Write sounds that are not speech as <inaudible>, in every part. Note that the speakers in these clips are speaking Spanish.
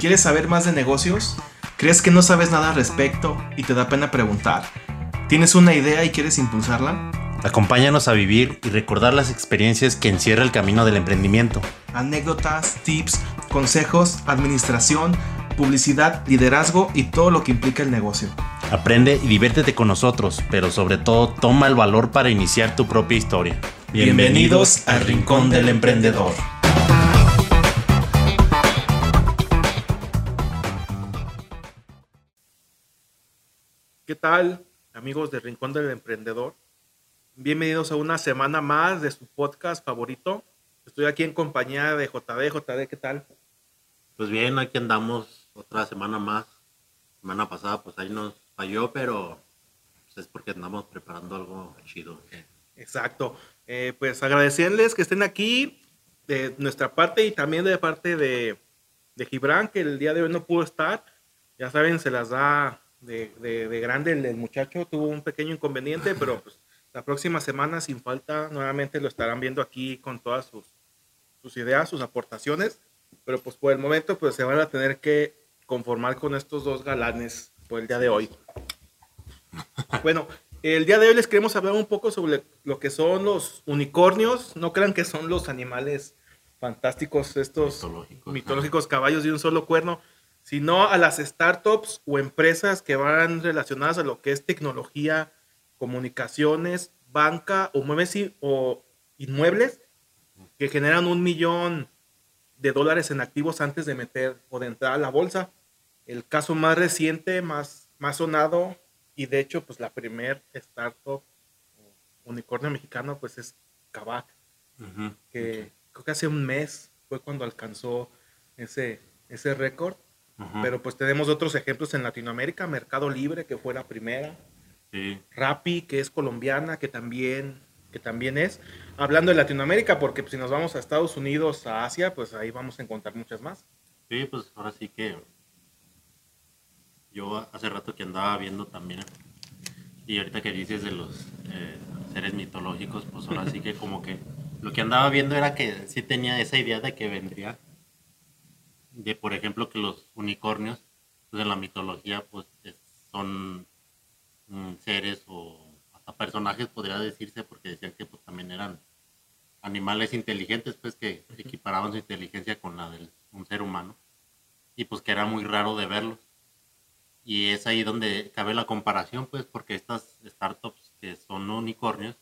¿Quieres saber más de negocios? ¿Crees que no sabes nada al respecto y te da pena preguntar? ¿Tienes una idea y quieres impulsarla? Acompáñanos a vivir y recordar las experiencias que encierra el camino del emprendimiento. Anécdotas, tips, consejos, administración, publicidad, liderazgo y todo lo que implica el negocio. Aprende y diviértete con nosotros, pero sobre todo toma el valor para iniciar tu propia historia. Bienvenidos al Rincón del Emprendedor. ¿Qué tal, amigos del Rincón del Emprendedor? Bienvenidos a una semana más de su podcast favorito. Estoy aquí en compañía de JD. JD, ¿qué tal? Pues bien, aquí andamos otra semana más. Semana pasada, pues ahí nos falló, pero pues, es porque andamos preparando algo chido. Exacto. Eh, pues agradecerles que estén aquí de nuestra parte y también de parte de, de Gibran, que el día de hoy no pudo estar. Ya saben, se las da de, de, grande el, el, muchacho, tuvo un pequeño inconveniente, pero pues la próxima semana, sin falta, nuevamente lo estarán viendo aquí con todas sus, sus ideas, sus aportaciones. Pero pues por el momento, pues se van a tener que conformar con estos dos galanes por el día de hoy. Bueno, el día de hoy les queremos hablar un poco sobre lo que son los unicornios. No crean que son los animales fantásticos, estos mitológicos, mitológicos caballos de un solo cuerno, sino a las startups o empresas que van relacionadas a lo que es tecnología, comunicaciones, banca o, muebles o inmuebles que generan un millón de dólares en activos antes de meter o de entrar a la bolsa. El caso más reciente, más, más sonado, y de hecho, pues la primer startup unicornio mexicano, pues es Kavak, que creo que hace un mes fue cuando alcanzó ese, ese récord. Pero pues tenemos otros ejemplos en Latinoamérica, Mercado Libre, que fue la primera, Sí. Rappi, que es colombiana, que también, que también es. Hablando de Latinoamérica, porque si nos vamos a Estados Unidos, a Asia, pues ahí vamos a encontrar muchas más. Sí, pues ahora sí que yo hace rato que andaba viendo también, y ahorita que dices de los eh, seres mitológicos, pues ahora sí que como que lo que andaba viendo era que sí tenía esa idea de que vendría, de por ejemplo que los unicornios, pues en la mitología, pues son Mm, seres o hasta personajes, podría decirse, porque decían que pues, también eran animales inteligentes, pues que equiparaban su inteligencia con la de un ser humano y pues que era muy raro de verlos. Y es ahí donde cabe la comparación, pues, porque estas startups que son unicornios,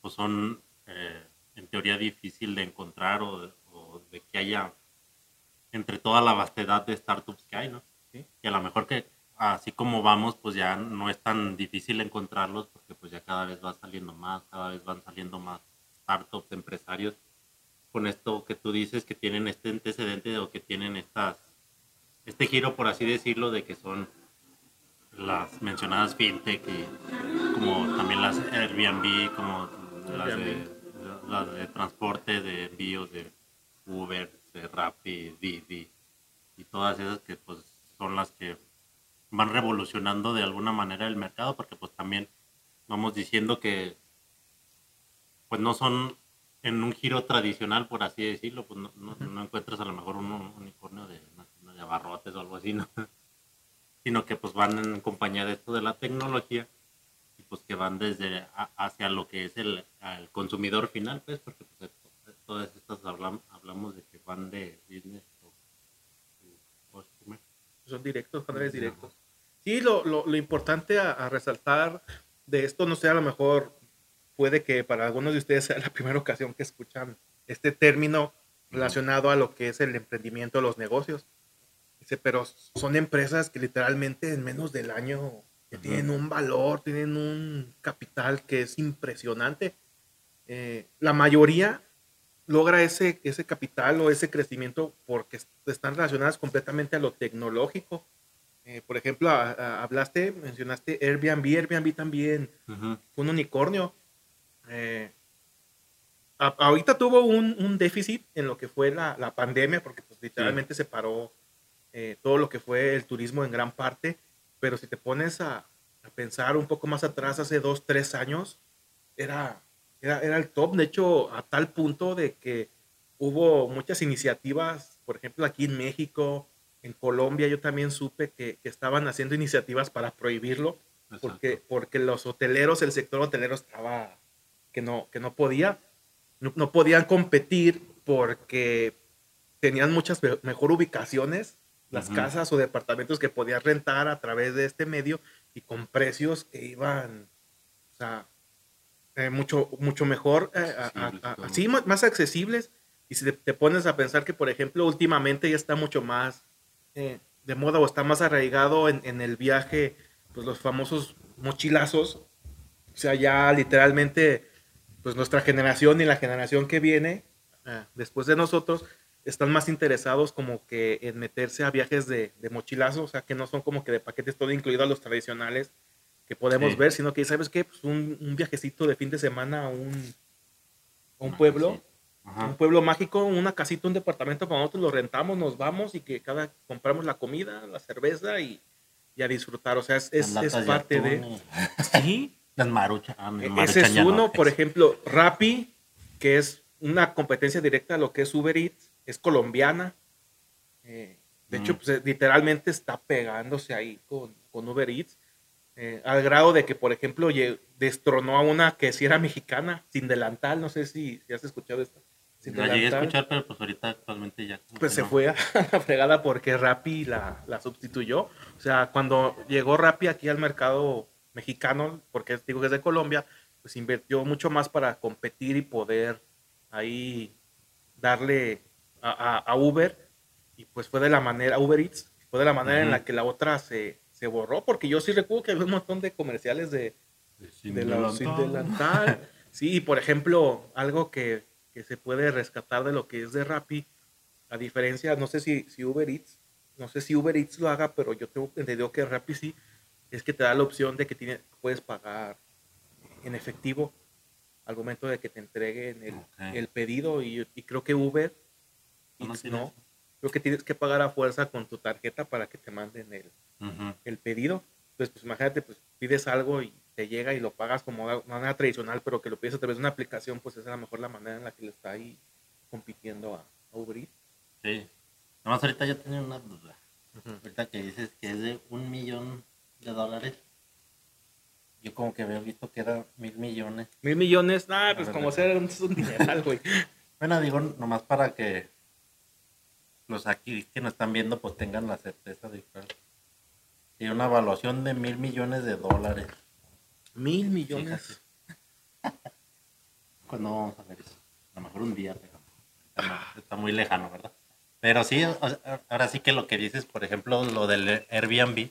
pues son eh, en teoría difícil de encontrar o de, que haya entre toda la vastedad de startups que hay, ¿no? Y a lo mejor que así como vamos, pues ya no es tan difícil encontrarlos porque pues ya cada vez va saliendo más, cada vez van saliendo más startups, empresarios. Con esto que tú dices que tienen este antecedente o que tienen estas este giro por así decirlo de que son las mencionadas fintech y como también las Airbnb como las de, las de transporte de envíos de Uber de Rappi Didi y todas esas que pues son las que van revolucionando de alguna manera el mercado, porque pues también vamos diciendo que pues no son en un giro tradicional, por así decirlo, pues no, no, encuentras a lo mejor un unicornio de, de abarrotes o algo así, ¿no? <laughs> sino que pues van en compañía de esto de la tecnología y pues que van desde hacia lo que es el, consumidor final, pues, porque pues, todas estas hablamos, hablamos de van de business o, son directos, canales directos. Sí, lo, lo, lo importante a, resaltar de esto, no sé, a lo mejor puede que para algunos de ustedes sea la primera ocasión que escuchan este término relacionado a lo que es el emprendimiento los negocios. Dice, pero son empresas que literalmente en menos del año que tienen un valor, tienen un capital que es impresionante. Eh, la mayoría logra ese, ese capital o ese crecimiento porque están relacionadas completamente a lo tecnológico. Eh, por ejemplo, hablaste, mencionaste Airbnb, Airbnb también fue un unicornio. Eh, ahorita tuvo un, déficit en lo que fue la, pandemia, porque pues, literalmente se paró eh, todo lo que fue el turismo en gran parte, pero si te pones a, pensar un poco más atrás, hace dos, tres años, era, era, era el top, de hecho, a tal punto de que hubo muchas iniciativas, por ejemplo, aquí en México, en Colombia yo también supe que, que estaban haciendo iniciativas para prohibirlo, porque, porque los hoteleros, el sector hotelero estaba que no, que no podía, no, no podían competir porque tenían muchas mejor ubicaciones, las casas o departamentos que podías rentar a través de este medio y con precios que iban, o sea, eh, mucho, mucho mejor, eh, así más, accesibles. Y si te, pones a pensar que, por ejemplo, últimamente ya está mucho más eh, de moda o está más arraigado en, en, el viaje, pues los famosos mochilazos, o sea, ya literalmente, pues nuestra generación y la generación que viene después de nosotros, están más interesados como que en meterse a viajes de, de mochilazo, o sea, que no son como que de paquetes todo incluido a los tradicionales que podemos ver, sino que, ¿sabes qué? Pues un, un, viajecito de fin de semana a un, un pueblo, un pueblo mágico, una casita, un departamento para nosotros, lo rentamos, nos vamos y que cada compramos la comida, la cerveza y, y a disfrutar, o sea, es, es, es parte de... <laughs> Sí. Las maruchas. Ah, e, ese es uno, por ejemplo, Rappi, que es una competencia directa a lo que es Uber Eats, es colombiana. Eh, de hecho, mm. pues, literalmente está pegándose ahí con, con Uber Eats. Eh, al grado de que, por ejemplo, destronó a una que sí era mexicana, sin delantal. No sé si, si has escuchado esto. Sin la llegué a escuchar, pero pues ahorita actualmente ya. Pues se fue a <laughs> la fregada porque Rappi la, la, sustituyó. O sea, cuando llegó Rappi aquí al mercado mexicano, porque digo que es de Colombia, pues invirtió mucho más para competir y poder ahí darle a, Uber y pues fue de la manera, Uber Eats, fue de la manera en la que la otra se, se, borró, porque yo sí recuerdo que había un montón de comerciales de, de, la delantal. sí, y por ejemplo, algo que, que, se puede rescatar de lo que es de Rappi, a diferencia, no sé si, si Uber Eats, no sé si Uber Eats lo haga, pero yo tengo entendido que Rappi sí, es que te da la opción de que tiene, puedes pagar en efectivo al momento de que te entreguen el, el pedido y, y, creo que Uber no, Creo que tienes que pagar a fuerza con tu tarjeta para que te manden el, el pedido. Entonces, pues imagínate, pues pides algo y te llega y lo pagas como de manera tradicional, pero que lo pides a través de una aplicación, pues es a lo mejor la manera en la que le está ahí compitiendo a, Uber Eats. Sí. Nomás ahorita yo tenía una duda. Ahorita que dices que es de un millón de dólares. Yo como que había visto que era mil millones. Mil millones, nada, pues como ser un, un <laughs> dineral, güey. <laughs> bueno, digo, nomás para que los aquí que nos están viendo pues tengan la certeza de que tiene una evaluación de mil millones de dólares. Mil millones. Cuando <laughs> vamos a ver eso? A lo mejor un día, pero está, muy lejano, ¿verdad? Pero sí, ahora sí que lo que dices, por ejemplo, lo del Airbnb,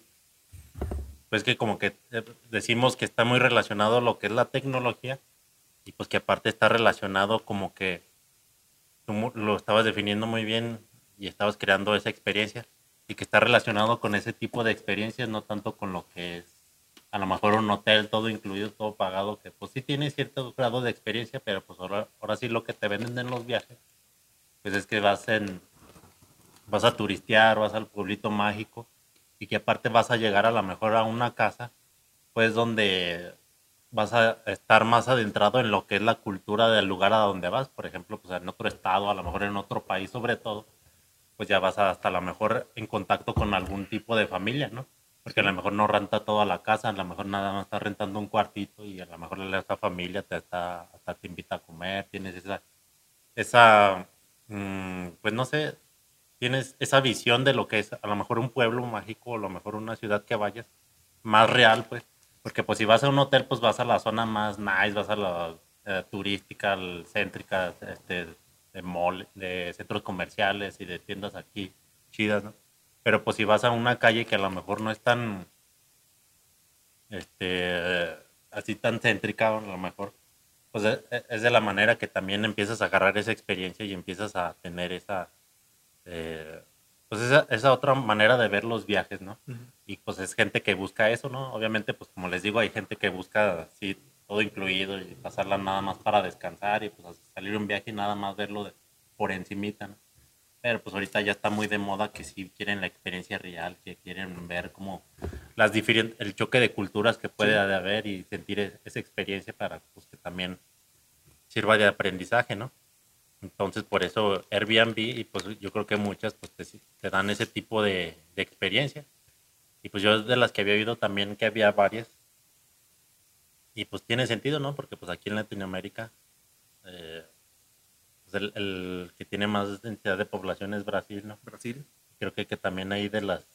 pues que como que eh, decimos que está muy relacionado lo que es la tecnología y pues que aparte está relacionado como que tú lo estabas definiendo muy bien y estabas creando esa experiencia y que está relacionado con ese tipo de experiencias, no tanto con lo que es a lo mejor un hotel todo incluido, todo pagado, que pues sí tiene cierto grado de experiencia, pero pues ahora, ahora sí lo que te venden en los viajes, pues es que vas en, vas a turistear, vas al pueblito mágico y que aparte vas a llegar a lo mejor a una casa, pues donde vas a estar más adentrado en lo que es la cultura del lugar a donde vas, por ejemplo, pues en otro estado, a lo mejor en otro país sobre todo, pues ya vas hasta a lo mejor en contacto con algún tipo de familia, ¿no? Porque a lo mejor no renta toda la casa, a lo mejor nada más está rentando un cuartito y a lo mejor esa familia te está, hasta te invita a comer, tienes esa, esa, mm, pues no sé, tienes esa visión de lo que es a lo mejor un pueblo mágico o a lo mejor una ciudad que vayas más real, pues. Porque pues si vas a un hotel, pues vas a la zona más nice, vas a la eh, turística, céntrica, este, de mall, de centros comerciales y de tiendas aquí chidas, ¿no? Pero pues si vas a una calle que a lo mejor no es tan, este, así tan céntrica, a lo mejor, pues e, e, es de la manera que también empiezas a agarrar esa experiencia y empiezas a tener esa, eh, pues esa, esa, otra manera de ver los viajes, ¿no? Y pues es gente que busca eso, ¿no? Obviamente, pues como les digo, hay gente que busca, sí, todo incluido y pasarla nada más para descansar y pues salir un viaje y nada más verlo por encimita, ¿no? Pero pues ahorita ya está muy de moda que si quieren la experiencia real, que quieren ver como las diferentes, el choque de culturas que puede haber y sentir esa experiencia para pues, que también sirva de aprendizaje, ¿no? Entonces, por eso Airbnb y pues yo creo que muchas pues te, te dan ese tipo de, de, experiencia. Y pues yo de las que había oído también que había varias. Y pues tiene sentido, ¿no? Porque pues aquí en Latinoamérica eh, pues el, el, que tiene más densidad de población es Brasil, ¿no? Brasil. Creo que, que también hay de las,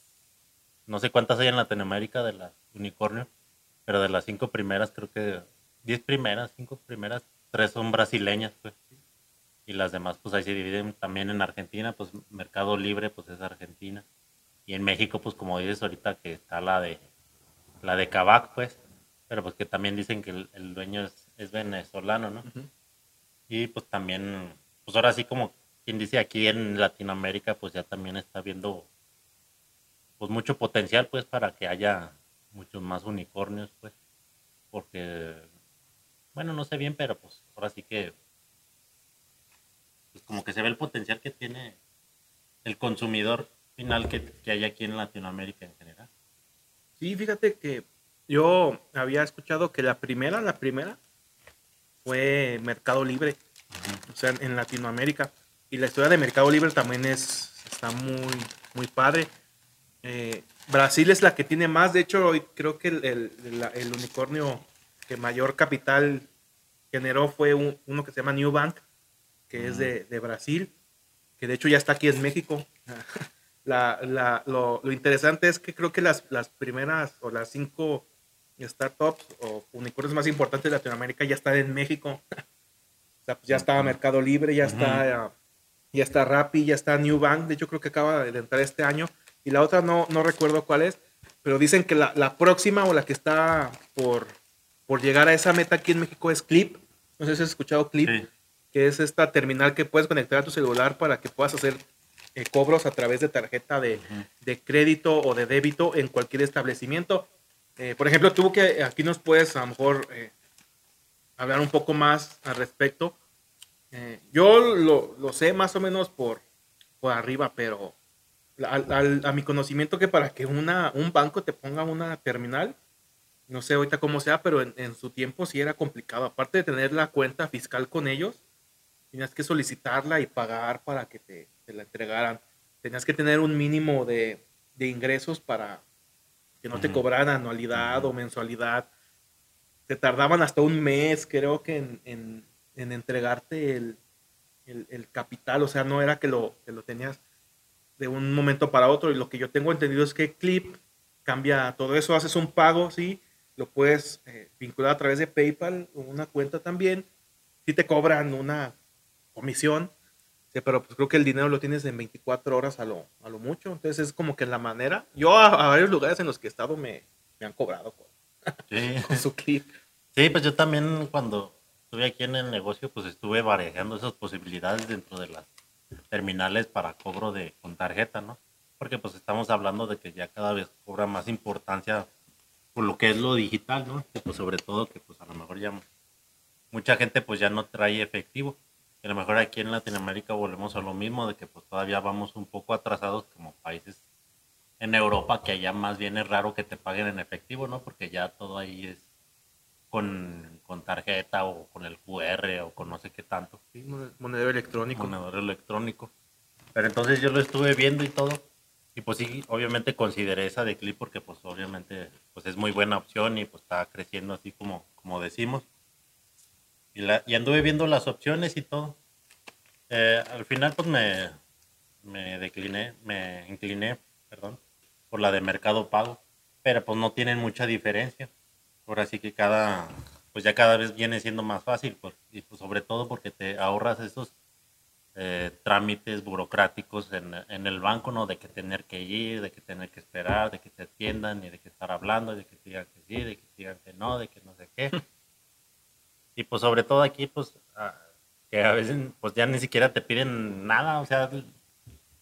no sé cuántas hay en Latinoamérica de las unicornio, pero de las cinco primeras creo que, diez primeras, cinco primeras, tres son brasileñas, pues y las demás pues ahí se dividen también en Argentina, pues Mercado Libre pues es Argentina y en México pues como dices ahorita que está la de la de Cabac pues, pero pues que también dicen que el, dueño es, es, venezolano, ¿no? Y pues también, pues ahora sí como quien dice aquí en Latinoamérica pues ya también está viendo pues mucho potencial pues para que haya muchos más unicornios pues, porque bueno no sé bien pero pues ahora sí que pues, como que se ve el potencial que tiene el consumidor final que, hay aquí en Latinoamérica en general. Sí, fíjate que yo había escuchado que la primera, la primera fue Mercado Libre, o sea, en Latinoamérica. Y la historia de Mercado Libre también es, está muy, muy padre. Eh, Brasil es la que tiene más, de hecho, creo que el, el, unicornio que mayor capital generó fue uno que se llama New Bank, que es de, de, Brasil, que de hecho ya está aquí en México. <laughs> La, la, lo, lo, interesante es que creo que las, las, primeras o las cinco startups o unicornios más importantes de Latinoamérica ya están en México. <laughs> o sea, pues ya está Mercado Libre, ya está ya está Rappi, ya está New Bank, de hecho creo que acaba de entrar este año, y la otra no, no recuerdo cuál es, pero dicen que la, la próxima o la que está por, por llegar a esa meta aquí en México es Clip, no sé si has escuchado Clip, que es esta terminal que puedes conectar a tu celular para que puedas hacer eh, cobros a través de tarjeta de, de, crédito o de débito en cualquier establecimiento. Eh, por ejemplo, tú que aquí nos puedes a lo mejor eh, hablar un poco más al respecto. yo lo, lo, sé más o menos por, por arriba, pero a, mi conocimiento que para que una, un banco te ponga una terminal, no sé ahorita cómo sea, pero en, en, su tiempo sí era complicado. Aparte de tener la cuenta fiscal con ellos, tenías que solicitarla y pagar para que te, la entregaran. Tenías que tener un mínimo de, ingresos para que no te cobraran anualidad o mensualidad. Te tardaban hasta un mes, creo que, en, entregarte el, capital. O sea, no era que lo, lo tenías de un momento para otro. Y lo que yo tengo entendido es que Clip cambia todo eso. Haces un pago, sí, lo puedes eh, vincular a través de PayPal o una cuenta también. Si te cobran una comisión, pero pues creo que el dinero lo tienes en 24 horas a lo, a lo mucho, entonces es como que la manera, yo a, varios lugares en los que he estado me, me han cobrado <laughs> con, su clip. Sí, pues yo también cuando estuve aquí en el negocio, pues estuve barajando esas posibilidades dentro de las terminales para cobro de con tarjeta, ¿no? Porque pues estamos hablando de que ya cada vez cobra más importancia por lo que es lo digital, ¿no? Que pues sobre todo que pues a lo mejor ya mucha gente pues ya no trae efectivo a lo mejor aquí en Latinoamérica volvemos a lo mismo, de que pues todavía vamos un poco atrasados como países en Europa, que allá más bien es raro que te paguen en efectivo, ¿no? Porque ya todo ahí es con, tarjeta o con el QR o con no sé qué tanto. Sí, monedero electrónico. Monedero electrónico. Pero entonces yo lo estuve viendo y todo. Y pues sí, obviamente consideré esa de Clip porque pues obviamente pues es muy buena opción y pues está creciendo así como, como decimos. Y, anduve viendo las opciones y todo. Eh, al final pues me, me decliné, me incliné, perdón, por la de Mercado Pago. Pero pues no tienen mucha diferencia. Ahora sí que cada, pues ya cada vez viene siendo más fácil. Pues, y sobre todo porque te ahorras esos eh, trámites burocráticos en, en, el banco, ¿no? De que tener que ir, de que tener que esperar, de que te atiendan y de que estar hablando, de que te digan que sí, de que te digan que no, de que no sé qué. <laughs> Y pues sobre todo aquí, pues, ah, que a veces pues ya ni siquiera te piden nada, o sea,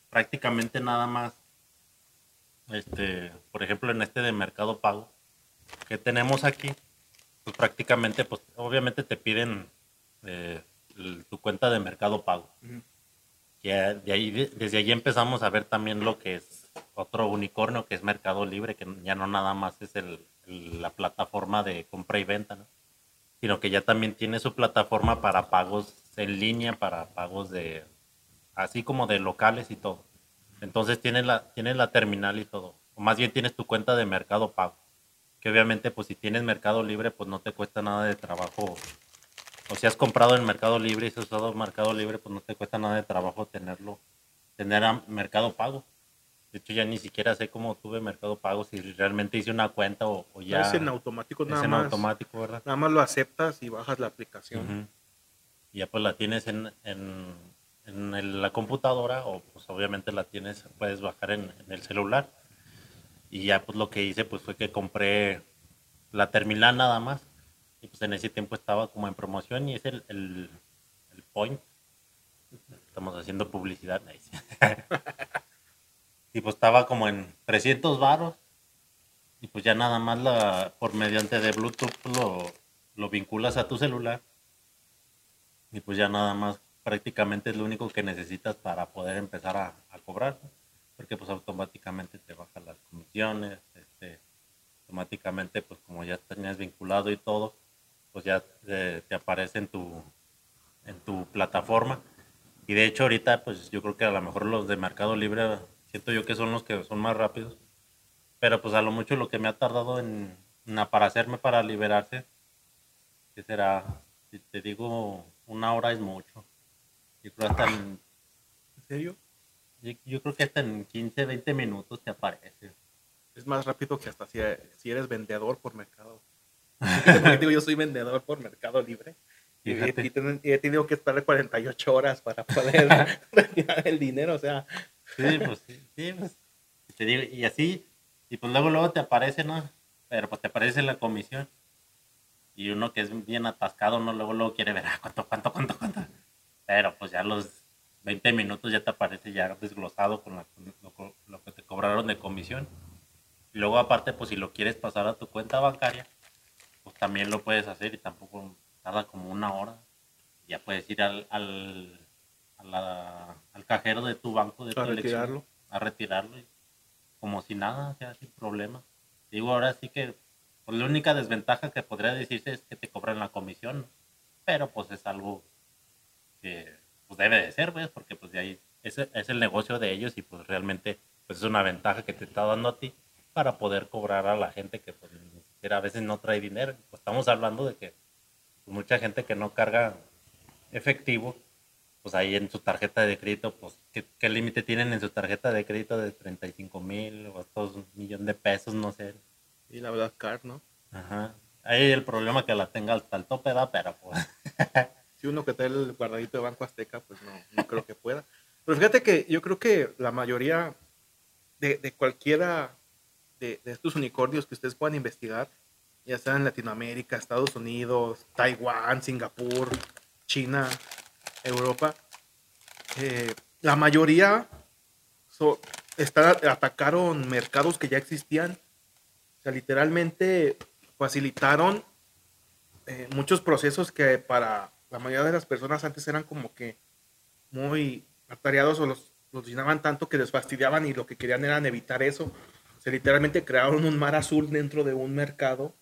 prácticamente nada más. Este, por ejemplo, en este de Mercado Pago que tenemos aquí, pues prácticamente, pues obviamente te piden eh, tu cuenta de Mercado Pago. de ahí, desde ahí empezamos a ver también lo que es otro unicornio, que es Mercado Libre, que ya no nada más es el, la plataforma de compra y venta, ¿no? Sino que ya también tiene su plataforma para pagos en línea para pagos de, así como de locales y todo. Entonces tienes la, tienes la terminal y todo. O más bien tienes tu cuenta de mercado pago. Que obviamente, pues si tienes mercado libre, pues no te cuesta nada de trabajo. O si has comprado en mercado libre y has usado mercado libre, pues no te cuesta nada de trabajo tenerlo, tener mercado pago. De hecho, ya ni siquiera sé cómo tuve Mercado Pago, si realmente hice una cuenta o, ya. Es en automático nada es en más. automático, ¿verdad? Nada más lo aceptas y bajas la aplicación. Y ya pues la tienes en, en, en la computadora o pues obviamente la tienes, puedes bajar en, el celular. Y ya pues lo que hice pues fue que compré la terminal nada más. Y pues en ese tiempo estaba como en promoción y es el, el, el point. Estamos haciendo publicidad. <laughs> y pues estaba como en 300 varos. Y pues ya nada más la por mediante de Bluetooth lo, lo vinculas a tu celular. Y pues ya nada más prácticamente es lo único que necesitas para poder empezar a, cobrar porque pues automáticamente te bajan las comisiones este automáticamente pues como ya tenías vinculado y todo pues ya te, te aparece en tu en tu plataforma. Y de hecho ahorita pues yo creo que a lo mejor los de Mercado Libre siento yo que son los que son más rápidos. Pero pues a lo mucho lo que me ha tardado en, aparecerme para liberarse, que será, si te digo, una hora es mucho. Yo creo hasta en, serio? Yo, creo que hasta en 15, 20 minutos te aparece. Es más rápido que hasta si, si eres vendedor por mercado. <laughs> digo, yo soy vendedor por Mercado Libre. Y, he tenido que esperar 48 horas para poder retirar <laughs> <laughs> el dinero. O sea, Sí, pues sí, <laughs> pues. Te digo, y así, y pues luego luego te aparece, ¿no? Pero pues te aparece la comisión. Y uno que es bien atascado, ¿no? Luego luego quiere ver, ah, cuánto, cuánto, cuánto, cuánto. Pero pues ya los 20 minutos ya te aparece ya desglosado con lo, que te cobraron de comisión. Y luego aparte, pues si lo quieres pasar a tu cuenta bancaria, pues también lo puedes hacer y tampoco tarda como una hora. Ya puedes ir al al cajero de tu banco de a retirarlo. a retirarlo como si nada, o sea, sin problema. Digo, ahora sí que pues, la única desventaja que podría decirse es que te cobran la comisión, pero pues es algo que pues debe de ser, ¿ves? Porque pues de ahí es, es el negocio de ellos y pues realmente pues es una ventaja que te está dando a ti para poder cobrar a la gente que pues ni siquiera a veces no trae dinero. Pues estamos hablando de que mucha gente que no carga efectivo pues ahí en su tarjeta de crédito, pues, ¿qué, límite tienen en su tarjeta de crédito de 35 mil o hasta un millón de pesos, no sé? Y la verdad, car, ¿no? Ajá. Ahí el problema que la tenga hasta el tope, da, pero pues. <laughs> si uno que tiene el guardadito de Banco Azteca, pues no, no creo que pueda. Pero fíjate que yo creo que la mayoría de, de cualquiera de, de, estos unicornios que ustedes puedan investigar, ya sea en Latinoamérica, Estados Unidos, Taiwán, Singapur, China, Europa, eh, la mayoría atacaron mercados que ya existían. O sea, literalmente facilitaron eh, muchos procesos que para la mayoría de las personas antes eran como que muy atareados o los, los llenaban tanto que les fastidiaban y lo que querían era evitar eso. O sea, literalmente crearon un mar azul dentro de un mercado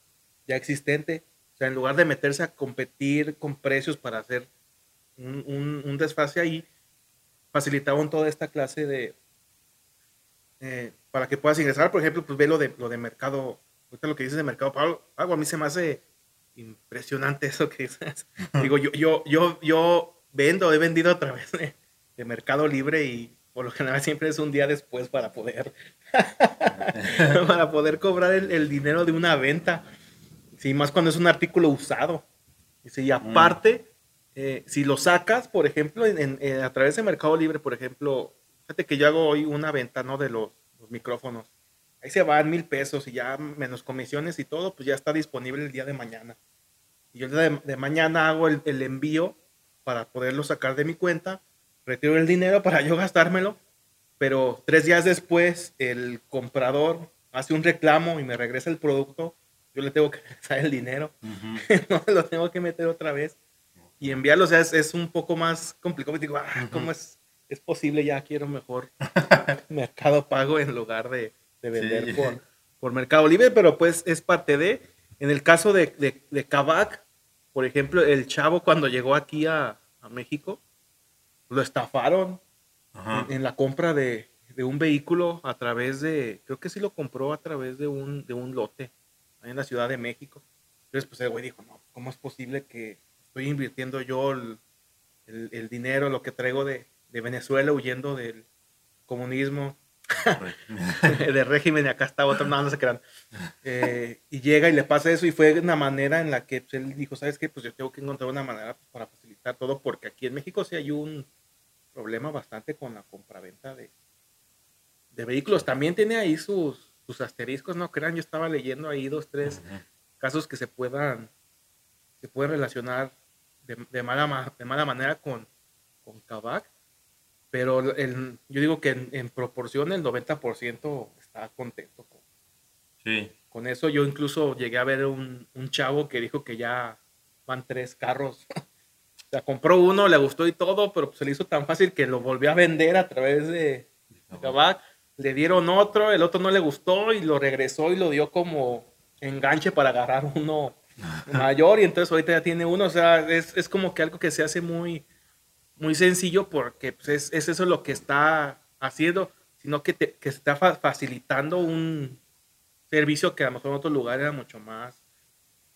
ya existente. O sea, en lugar de meterse a competir con precios para hacer un, un, desfase ahí, facilitaban toda esta clase de, eh, para que puedas ingresar, por ejemplo, pues ve lo de, lo de mercado, ahorita lo que dices de mercado pago, a mí se me hace impresionante <laughs> eso que dices. Digo, yo, yo, yo, yo vendo, he vendido a través de, Mercado Libre y por lo general siempre es un día después para poder, <laughs> para poder cobrar el, dinero de una venta. Sí, más cuando es un artículo usado. Y aparte, eh, si lo sacas, por ejemplo, en, a través de Mercado Libre, por ejemplo, fíjate que yo hago hoy una venta, ¿no? De los, micrófonos. Ahí se van mil pesos y ya menos comisiones y todo, pues ya está disponible el día de mañana. Y yo el día de, mañana hago el, el, envío para poderlo sacar de mi cuenta, retiro el dinero para yo gastármelo, pero tres días después el comprador hace un reclamo y me regresa el producto, yo le tengo que <laughs> regresar el dinero, <laughs> no lo tengo que meter otra vez y enviarlo, o sea, es, un poco más complicado. Digo, ah, ¿cómo es, es posible? Ya quiero mejor <laughs> Mercado Pago en lugar de, vender por, Mercado Libre, pero pues es parte de. En el caso de, de, por ejemplo, el chavo cuando llegó aquí a, a México, lo estafaron en, en la compra de, de un vehículo a través de, creo que sí lo compró a través de un, de un lote en la Ciudad de México. Entonces, pues el güey dijo, no, ¿cómo es posible que estoy invirtiendo yo el, el, dinero, lo que traigo de, de, Venezuela huyendo del comunismo, <laughs> del régimen, y acá está otro, no, no se crean. Eh, y llega y le pasa eso y fue una manera en la que pues, él dijo, ¿sabes qué? Pues yo tengo que encontrar una manera pues, para facilitar todo, porque aquí en México sí hay un problema bastante con la compraventa de, de vehículos. También tiene ahí sus, sus asteriscos, no crean, yo estaba leyendo ahí dos, tres casos que se puedan, se pueden relacionar de, mala, de mala manera con, con Kavak, pero el, yo digo que en, proporción el 90% está contento con, con eso. Yo incluso llegué a ver un, un chavo que dijo que ya van tres carros. <laughs> o sea, compró uno, le gustó y todo, pero se le hizo tan fácil que lo volvió a vender a través de Kavak le dieron otro, el otro no le gustó y lo regresó y lo dio como enganche para agarrar uno mayor y entonces ahorita ya tiene uno, o sea, es, como que algo que se hace muy, muy sencillo porque pues, es, es, eso lo que está haciendo, sino que, te, que está facilitando un servicio que a lo mejor en otro lugar era mucho más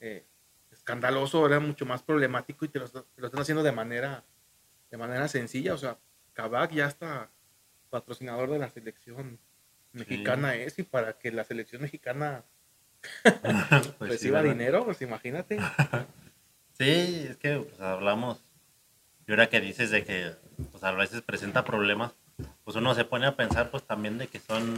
eh, escandaloso, era mucho más problemático y te lo, lo, están haciendo de manera, de manera sencilla, o sea, Kabak ya está patrocinador de la selección mexicana es y para que la selección mexicana <laughs> pues reciba dinero, pues imagínate. <laughs> sí, es que pues, hablamos, y ahora que dices de que pues, a veces presenta problemas, pues uno se pone a pensar pues también de que son,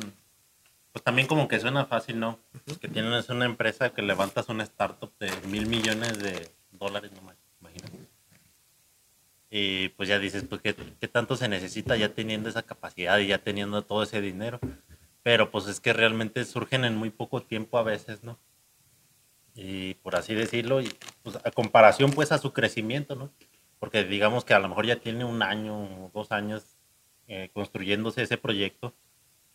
pues también como que suena fácil, ¿no? Pues, que tienes una empresa que levantas una startup de mil millones de dólares nomás, imagínate y pues ya dices, pues ¿qué, tanto se necesita ya teniendo esa capacidad y ya teniendo todo ese dinero. Pero pues es que realmente surgen en muy poco tiempo a veces, ¿no? Y por así decirlo, pues a comparación pues a su crecimiento, ¿no? Porque digamos que a lo mejor ya tiene un año dos años eh, construyéndose ese proyecto,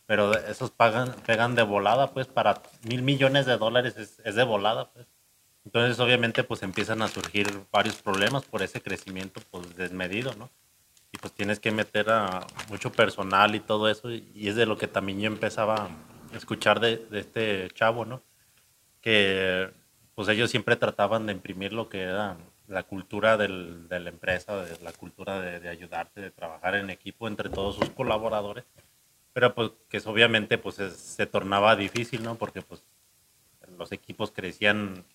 pero esos pagan, pegan de volada, pues para mil millones de dólares es, es de volada, pues. Entonces, obviamente, pues empiezan a surgir varios problemas por ese crecimiento pues, desmedido, ¿no? Pues tienes que meter a mucho personal y todo eso, y es de lo que también yo empezaba a escuchar de, este chavo, ¿no? Que pues ellos siempre trataban de imprimir lo que era la cultura del, de la empresa, de la cultura de, de, ayudarte, de trabajar en equipo entre todos sus colaboradores, pero pues que obviamente pues se tornaba difícil, ¿no? Porque pues los equipos crecían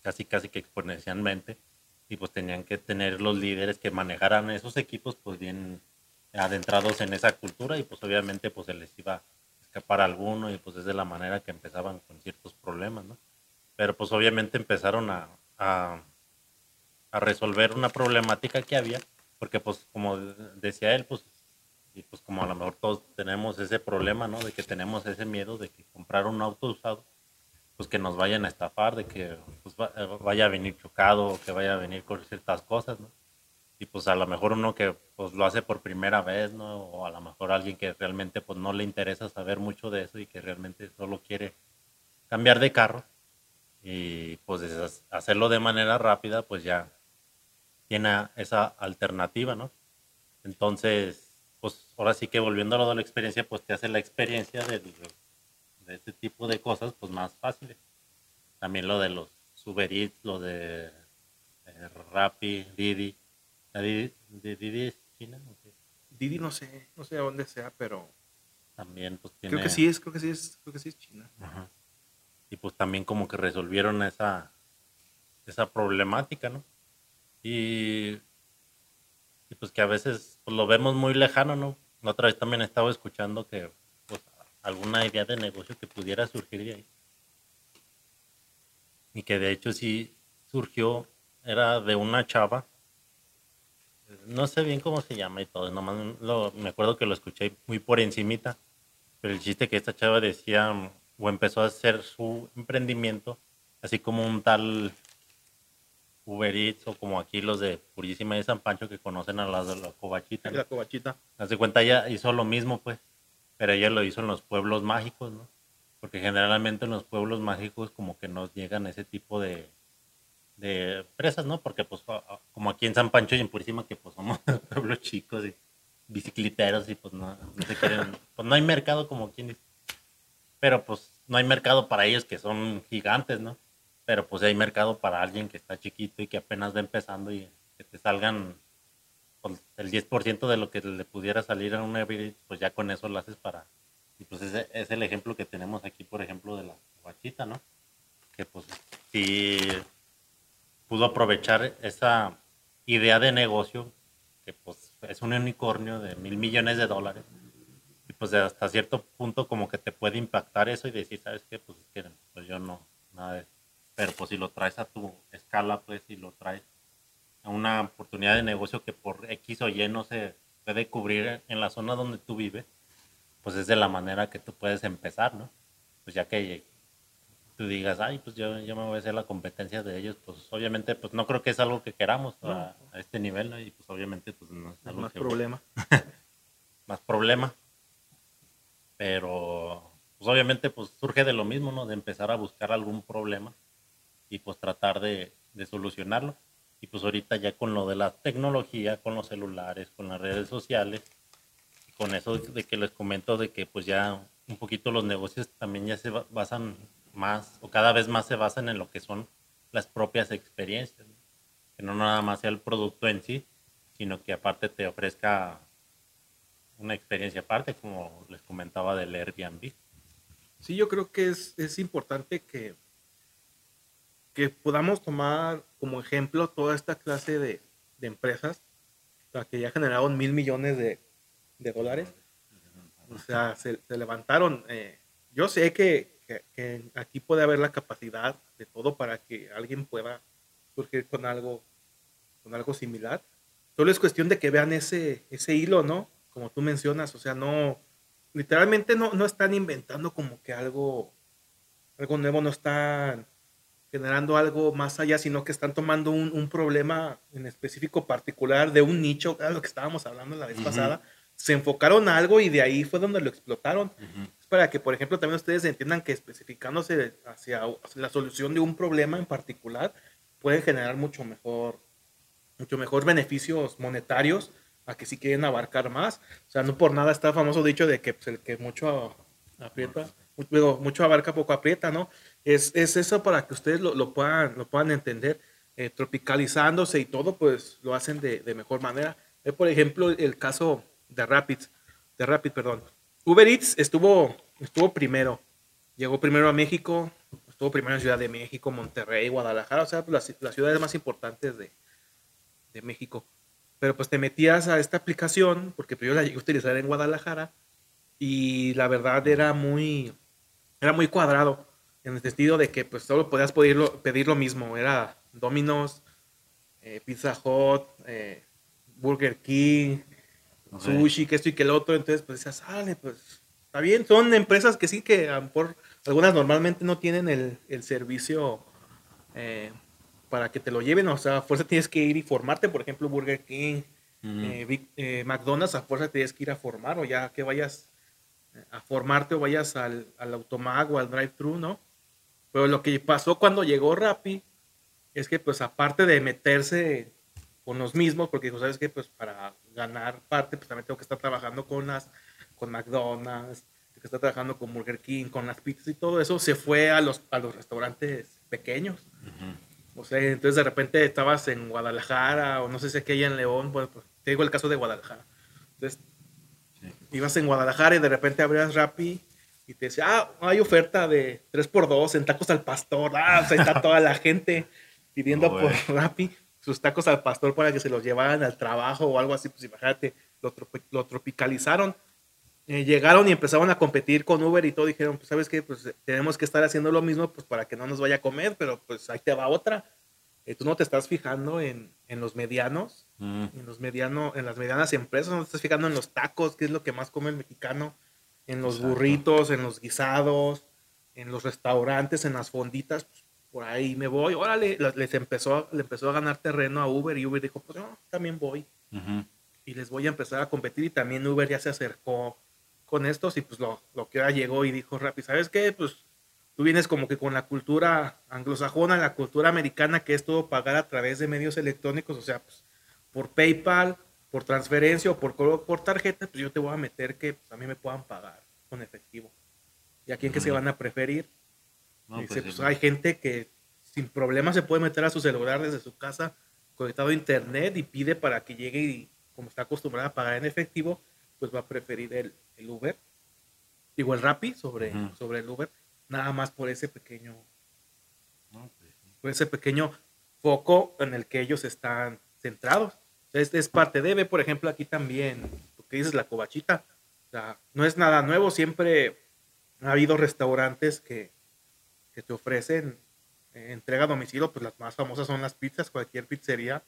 casi casi que exponencialmente y pues tenían que tener los líderes que manejaran esos equipos pues bien adentrados en esa cultura y pues obviamente pues se les iba a escapar alguno y pues es de la manera que empezaban con ciertos problemas, ¿no? Pero pues obviamente empezaron a, a, a resolver una problemática que había porque pues como decía él pues y pues como a lo mejor todos tenemos ese problema, ¿no? De que tenemos ese miedo de que comprar un auto usado pues que nos vayan a estafar, de que pues, eh, vaya a venir chocado, que vaya a venir con ciertas cosas, ¿no? Y pues a lo mejor uno que pues lo hace por primera vez, ¿no? O a lo mejor alguien que realmente pues no le interesa saber mucho de eso y que realmente solo quiere cambiar de carro y pues hacerlo de manera rápida, pues ya tiene esa alternativa, ¿no? Entonces, pues ahora sí que volviendo a lo de la experiencia, pues te hace la experiencia del de este tipo de cosas, pues más fáciles. También lo de los Uber lo de eh, Rappi, Didi. Didi, Didi es China? Didi no sé, no sé a dónde sea, pero... También pues tiene... Creo que sí es, creo que sí es, creo que sí es China. Y pues también como que resolvieron esa, esa problemática, ¿no? Y, y pues que a veces pues, lo vemos muy lejano, ¿no? La otra vez también estaba escuchando que alguna idea de negocio que pudiera surgir de ahí. Y que de hecho sí surgió, era de una chava, no sé bien cómo se llama y todo, nomás lo, me acuerdo que lo escuché muy por encimita, pero el chiste que esta chava decía, o empezó a hacer su emprendimiento, así como un tal Uber Eats o como aquí los de Purísima de San Pancho que conocen a las de la cobachita. La cobachita. Hace cuenta, ella hizo lo mismo, pues pero ella lo hizo en los pueblos mágicos, ¿no? Porque generalmente en los pueblos mágicos como que nos llegan ese tipo de, de empresas, ¿no? Porque pues como aquí en San Pancho y en Purísima, que pues somos <laughs> pueblos chicos y bicicliteros y pues no, no se quieren, pues no hay mercado como quien dice. Pero pues no hay mercado para ellos que son gigantes, ¿no? Pero pues hay mercado para alguien que está chiquito y que apenas va empezando y que te salgan el 10% de lo que le pudiera salir a un Every, pues ya con eso lo haces para... Y pues ese es el ejemplo que tenemos aquí, por ejemplo, de la guachita, ¿no? Que pues si pudo aprovechar esa idea de negocio, que pues es un unicornio de mil millones de dólares, y pues hasta cierto punto como que te puede impactar eso y decir, ¿sabes qué? Pues, pues yo no, nada de eso. Pero pues si lo traes a tu escala, pues si lo traes una oportunidad de negocio que por X o Y no se puede cubrir en la zona donde tú vives, pues es de la manera que tú puedes empezar, ¿no? Pues ya que tú digas, ay, pues yo, yo me voy a hacer la competencia de ellos, pues obviamente, pues no creo que es algo que queramos a, este nivel, ¿no? Y pues obviamente, pues no es algo Más problema. <laughs> más problema. Pero, pues obviamente, pues surge de lo mismo, ¿no? De empezar a buscar algún problema y pues tratar de, de solucionarlo. Y pues ahorita ya con lo de la tecnología, con los celulares, con las redes sociales, con eso de que les comento de que pues ya un poquito los negocios también ya se basan más o cada vez más se basan en lo que son las propias experiencias. Que no nada más sea el producto en sí, sino que aparte te ofrezca una experiencia aparte, como les comentaba del Airbnb. Sí, yo creo que es, es importante que, que podamos tomar como ejemplo toda esta clase de, de empresas que ya generaron mil millones de, de dólares. O sea, se, levantaron. Eh, yo sé que, que, aquí puede haber la capacidad de todo para que alguien pueda surgir con algo, con algo similar. Solo es cuestión de que vean ese, ese hilo, ¿no? Como tú mencionas, o sea, no, literalmente no, no están inventando como que algo, algo nuevo, no están generando algo más allá, sino que están tomando un, un problema en específico particular de un nicho, era lo que estábamos hablando la vez pasada, se enfocaron a algo y de ahí fue donde lo explotaron. Es para que, por ejemplo, también ustedes entiendan que especificándose hacia la solución de un problema en particular puede generar mucho mejor, mucho mejor beneficios monetarios a que si quieren abarcar más. O sea, no por nada está el famoso dicho de que pues, el que mucho aprieta, mucho, mucho abarca, poco aprieta, ¿no? Es, es eso para que ustedes lo, lo, puedan, lo puedan entender. Eh, tropicalizándose y todo, pues lo hacen de, de mejor manera. Eh, por ejemplo, el caso de Rapid, de Rapid, perdón. Uber Eats estuvo, estuvo primero. Llegó primero a México, estuvo primero en Ciudad de México, Monterrey, Guadalajara, o sea, las, las ciudades más importantes de, de, México. Pero pues te metías a esta aplicación, porque primero la llegué a utilizar en Guadalajara, y la verdad era muy, era muy cuadrado, en el sentido de que pues solo podías pedir pedir lo mismo, era Domino's, eh, Pizza Hut, eh, Burger King, sushi, que esto y que el otro, entonces pues decías, sale, pues está bien, son empresas que sí que a algunas normalmente no tienen el, el servicio eh, para que te lo lleven, o sea, a fuerza tienes que ir y formarte, por ejemplo, Burger King, McDonald's, a fuerza tienes que ir a formar, o ya que vayas a formarte o vayas al, al automag o al drive-thru, ¿no? Pero lo que pasó cuando llegó Rappi es que pues aparte de meterse con los mismos, porque dijo, ¿sabes qué? Pues para ganar parte, pues también tengo que estar trabajando con las, con McDonald's, tengo que estar trabajando con Burger King, con las pizzas y todo eso, se fue a los, a los restaurantes pequeños. O sea, entonces de repente estabas en Guadalajara, o no sé si aquí hay en León, bueno, pues te digo el caso de Guadalajara. Entonces, sí. ibas en Guadalajara y de repente abrías Rappi y te decía, ah, hay oferta de 3x2 en tacos al pastor, ah, o sea, está <laughs> toda la gente pidiendo por Rappi sus tacos al pastor para que se los llevaran al trabajo o algo así, pues imagínate, lo, trop lo tropicalizaron. Eh, llegaron y empezaron a competir con Uber y todo, dijeron, pues sabes qué, pues tenemos que estar haciendo lo mismo pues para que no nos vaya a comer, pero pues ahí te va otra. Eh, tú no te estás fijando en, en los medianos, mm. en los mediano, en las medianas empresas, no te estás fijando en los tacos, que es lo que más come el mexicano, en los Exacto. burritos, en los guisados, en los restaurantes, en las fonditas, pues, por ahí me voy, órale, les empezó, le empezó a ganar terreno a Uber y Uber dijo, pues yo también voy. Uh -huh. Y les voy a empezar a competir y también Uber ya se acercó con estos y pues lo, lo que ahora llegó y dijo Rappi, ¿sabes qué? Pues tú vienes como que con la cultura anglosajona, la cultura americana, que es todo pagar a través de medios electrónicos, o sea, pues, por PayPal, por transferencia o por, por tarjeta, pues yo te voy a meter que pues, a mí me puedan pagar con efectivo. ¿Y a quién que se van a preferir? Dice, pues, pues hay gente que sin problema se puede meter a su celular desde su casa conectado a internet y pide para que llegue y como está acostumbrada a pagar en efectivo, pues va a preferir el, el Uber. Digo, el Rappi sobre, sobre el Uber, nada más por ese pequeño, pues por ese pequeño foco en el que ellos están centrados. Es, es parte de, ve, por ejemplo, aquí también, lo que dices, la cobachita. O sea, no es nada nuevo, siempre ha habido restaurantes que, que te ofrecen eh, entrega a domicilio, pues las más famosas son las pizzas, cualquier pizzería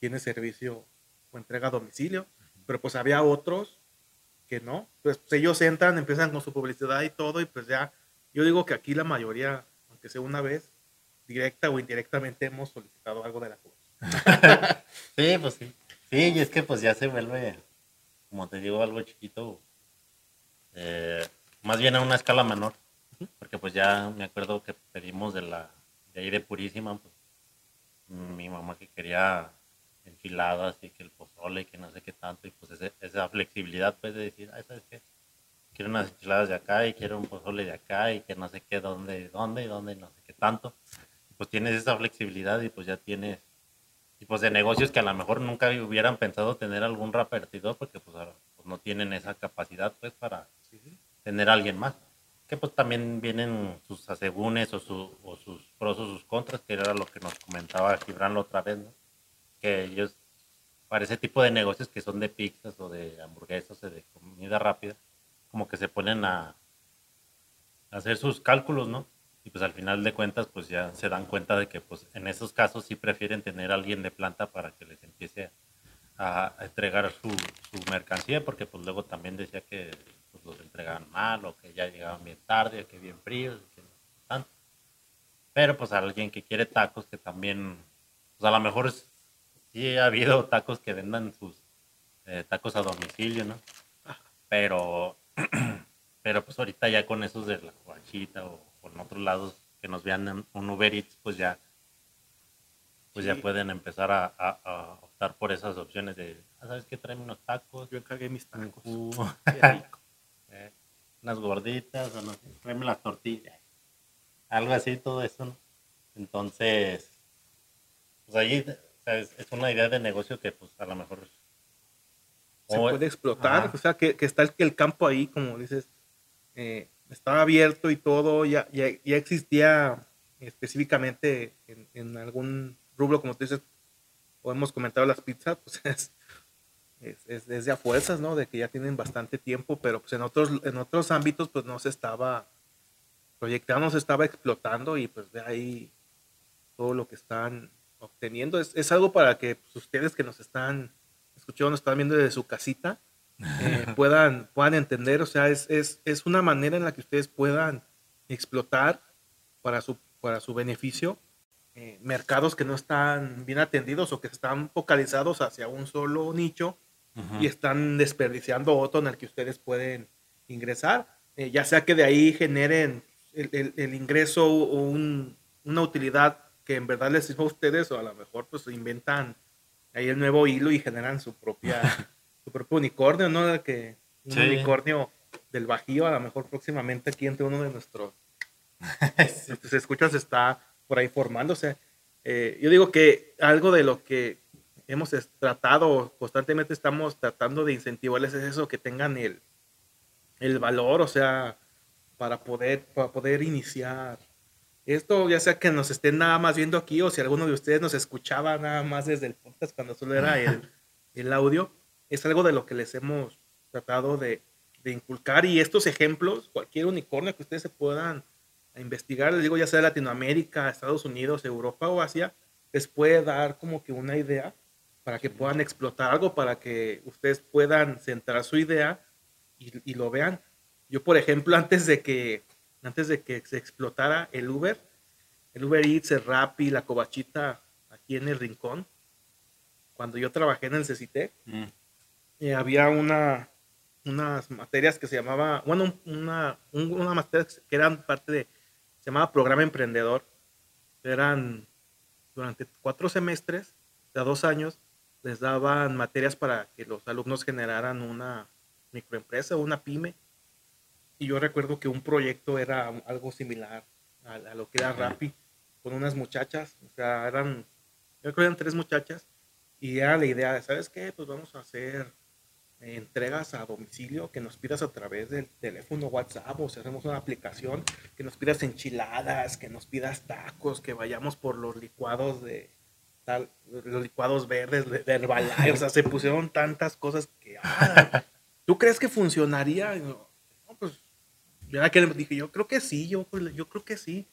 tiene servicio o entrega a domicilio, pero pues había otros que no, pues, pues, ellos entran, empiezan con su publicidad y todo, y pues ya, yo digo que aquí la mayoría, aunque sea una vez, directa o indirectamente hemos solicitado algo de la cosa. <laughs> sí, pues sí. Sí, y es que pues ya se vuelve, como te digo, algo chiquito, eh, más bien a una escala menor, porque pues ya me acuerdo que pedimos de la de ahí de Purísima, pues, mi mamá que quería enchiladas y que el pozole y que no sé qué tanto, y pues esa flexibilidad pues de decir, ay, ¿sabes qué? Quiero unas enchiladas de acá y quiero un pozole de acá y que no sé qué, dónde, dónde y dónde y no sé qué tanto. Pues tienes esa flexibilidad y pues ya tienes tipos de negocios que a lo mejor nunca hubieran pensado tener algún repartidor porque pues, pues no tienen esa capacidad pues para tener a alguien más que pues también vienen sus asegúnes o, o sus pros o sus contras, que era lo que nos comentaba Gibran la otra vez, ¿no? que ellos, para ese tipo de negocios que son de pizzas o de hamburguesas o de comida rápida, como que se ponen a, hacer sus cálculos, ¿no? Y pues al final de cuentas, pues ya se dan cuenta de que pues en esos casos sí prefieren tener a alguien de planta para que les empiece a, entregar su, su mercancía, porque pues luego también decía que pues los entregaban mal o que ya llegaban bien tarde, o que bien fríos, que tanto. Pero pues alguien que quiere tacos, que también, pues a lo mejor sí ha habido tacos que vendan sus eh, tacos a domicilio, ¿no? Pero, <clears throat> pero pues ahorita ya con esos de la guachita o otros lados que nos vean un Uber Eats, pues ya pues ya pueden empezar a, optar por esas opciones de, ah, ¿sabes qué? Tráeme unos tacos. Yo encargué mis tacos. <laughs> Eh, unas gorditas, o no tráeme las tortillas. Algo así, todo eso, ¿no? Entonces, pues ahí es, una idea de negocio que pues a lo mejor... Se puede explotar, o sea, que, está el, el, campo ahí, como dices, eh, estaba abierto y todo, ya, ya, ya existía específicamente en, en, algún rubro, como tú dices, o hemos comentado las pizzas, pues <laughs> es, es, es, de a fuerzas, ¿no? De que ya tienen bastante tiempo, pero pues en otros, en otros ámbitos pues no se estaba proyectando, no se estaba explotando y pues de ahí todo lo que están obteniendo. Es, es algo para que pues, ustedes que nos están escuchando, nos están viendo desde su casita, eh, puedan, puedan entender, o sea, es, es, es una manera en la que ustedes puedan explotar para su, para su beneficio eh, mercados que no están bien atendidos o que están focalizados hacia un solo nicho y están desperdiciando otro en el que ustedes pueden ingresar, eh, ya sea que de ahí generen el, el, ingreso o un, una utilidad que en verdad les sirva a ustedes o a lo mejor pues inventan ahí el nuevo hilo y generan su propia <laughs> su propio unicornio, ¿no? Que un unicornio del Bajío a lo mejor próximamente aquí entre uno de nuestros, <laughs> nuestros escuchas está por ahí formándose. Eh, yo digo que algo de lo que hemos tratado, constantemente estamos tratando de incentivarles es eso, que tengan el, el valor, o sea, para poder, para poder iniciar esto, ya sea que nos estén nada más viendo aquí o si alguno de ustedes nos escuchaba nada más desde el podcast cuando solo era el, <laughs> el audio, es algo de lo que les hemos tratado de, de, inculcar y estos ejemplos, cualquier unicornio que ustedes se puedan investigar, les digo, ya sea Latinoamérica, Estados Unidos, Europa o Asia, les puede dar como que una idea para que puedan explotar algo, para que ustedes puedan centrar su idea y, lo vean. Yo, por ejemplo, <laughs> antes de que antes de que se explotara el Uber, el Uber Eats, el Rappi, la cobachita aquí en el rincón, cuando yo trabajé en el CCT, mm. Eh, había una, unas materias que se llamaba, bueno, una, una materia que eran parte de se llamaba Programa Emprendedor. Eran durante cuatro semestres, de dos años, les daban materias para que los alumnos generaran una microempresa o una pyme. Y yo recuerdo que un proyecto era algo similar a, lo que era Rappi, con unas muchachas, o sea, eran, yo creo que eran tres muchachas, y era la idea de, ¿sabes qué? Pues vamos a hacer entregas a domicilio que nos pidas a través del teléfono WhatsApp o si hacemos una aplicación que nos pidas enchiladas, que nos pidas tacos, que vayamos por los licuados de tal, los licuados verdes de, Herbalife, o sea, se pusieron tantas cosas que ah, <laughs> ¿tú crees que funcionaría? No, pues yo que dije, yo creo que sí, yo, yo creo que sí.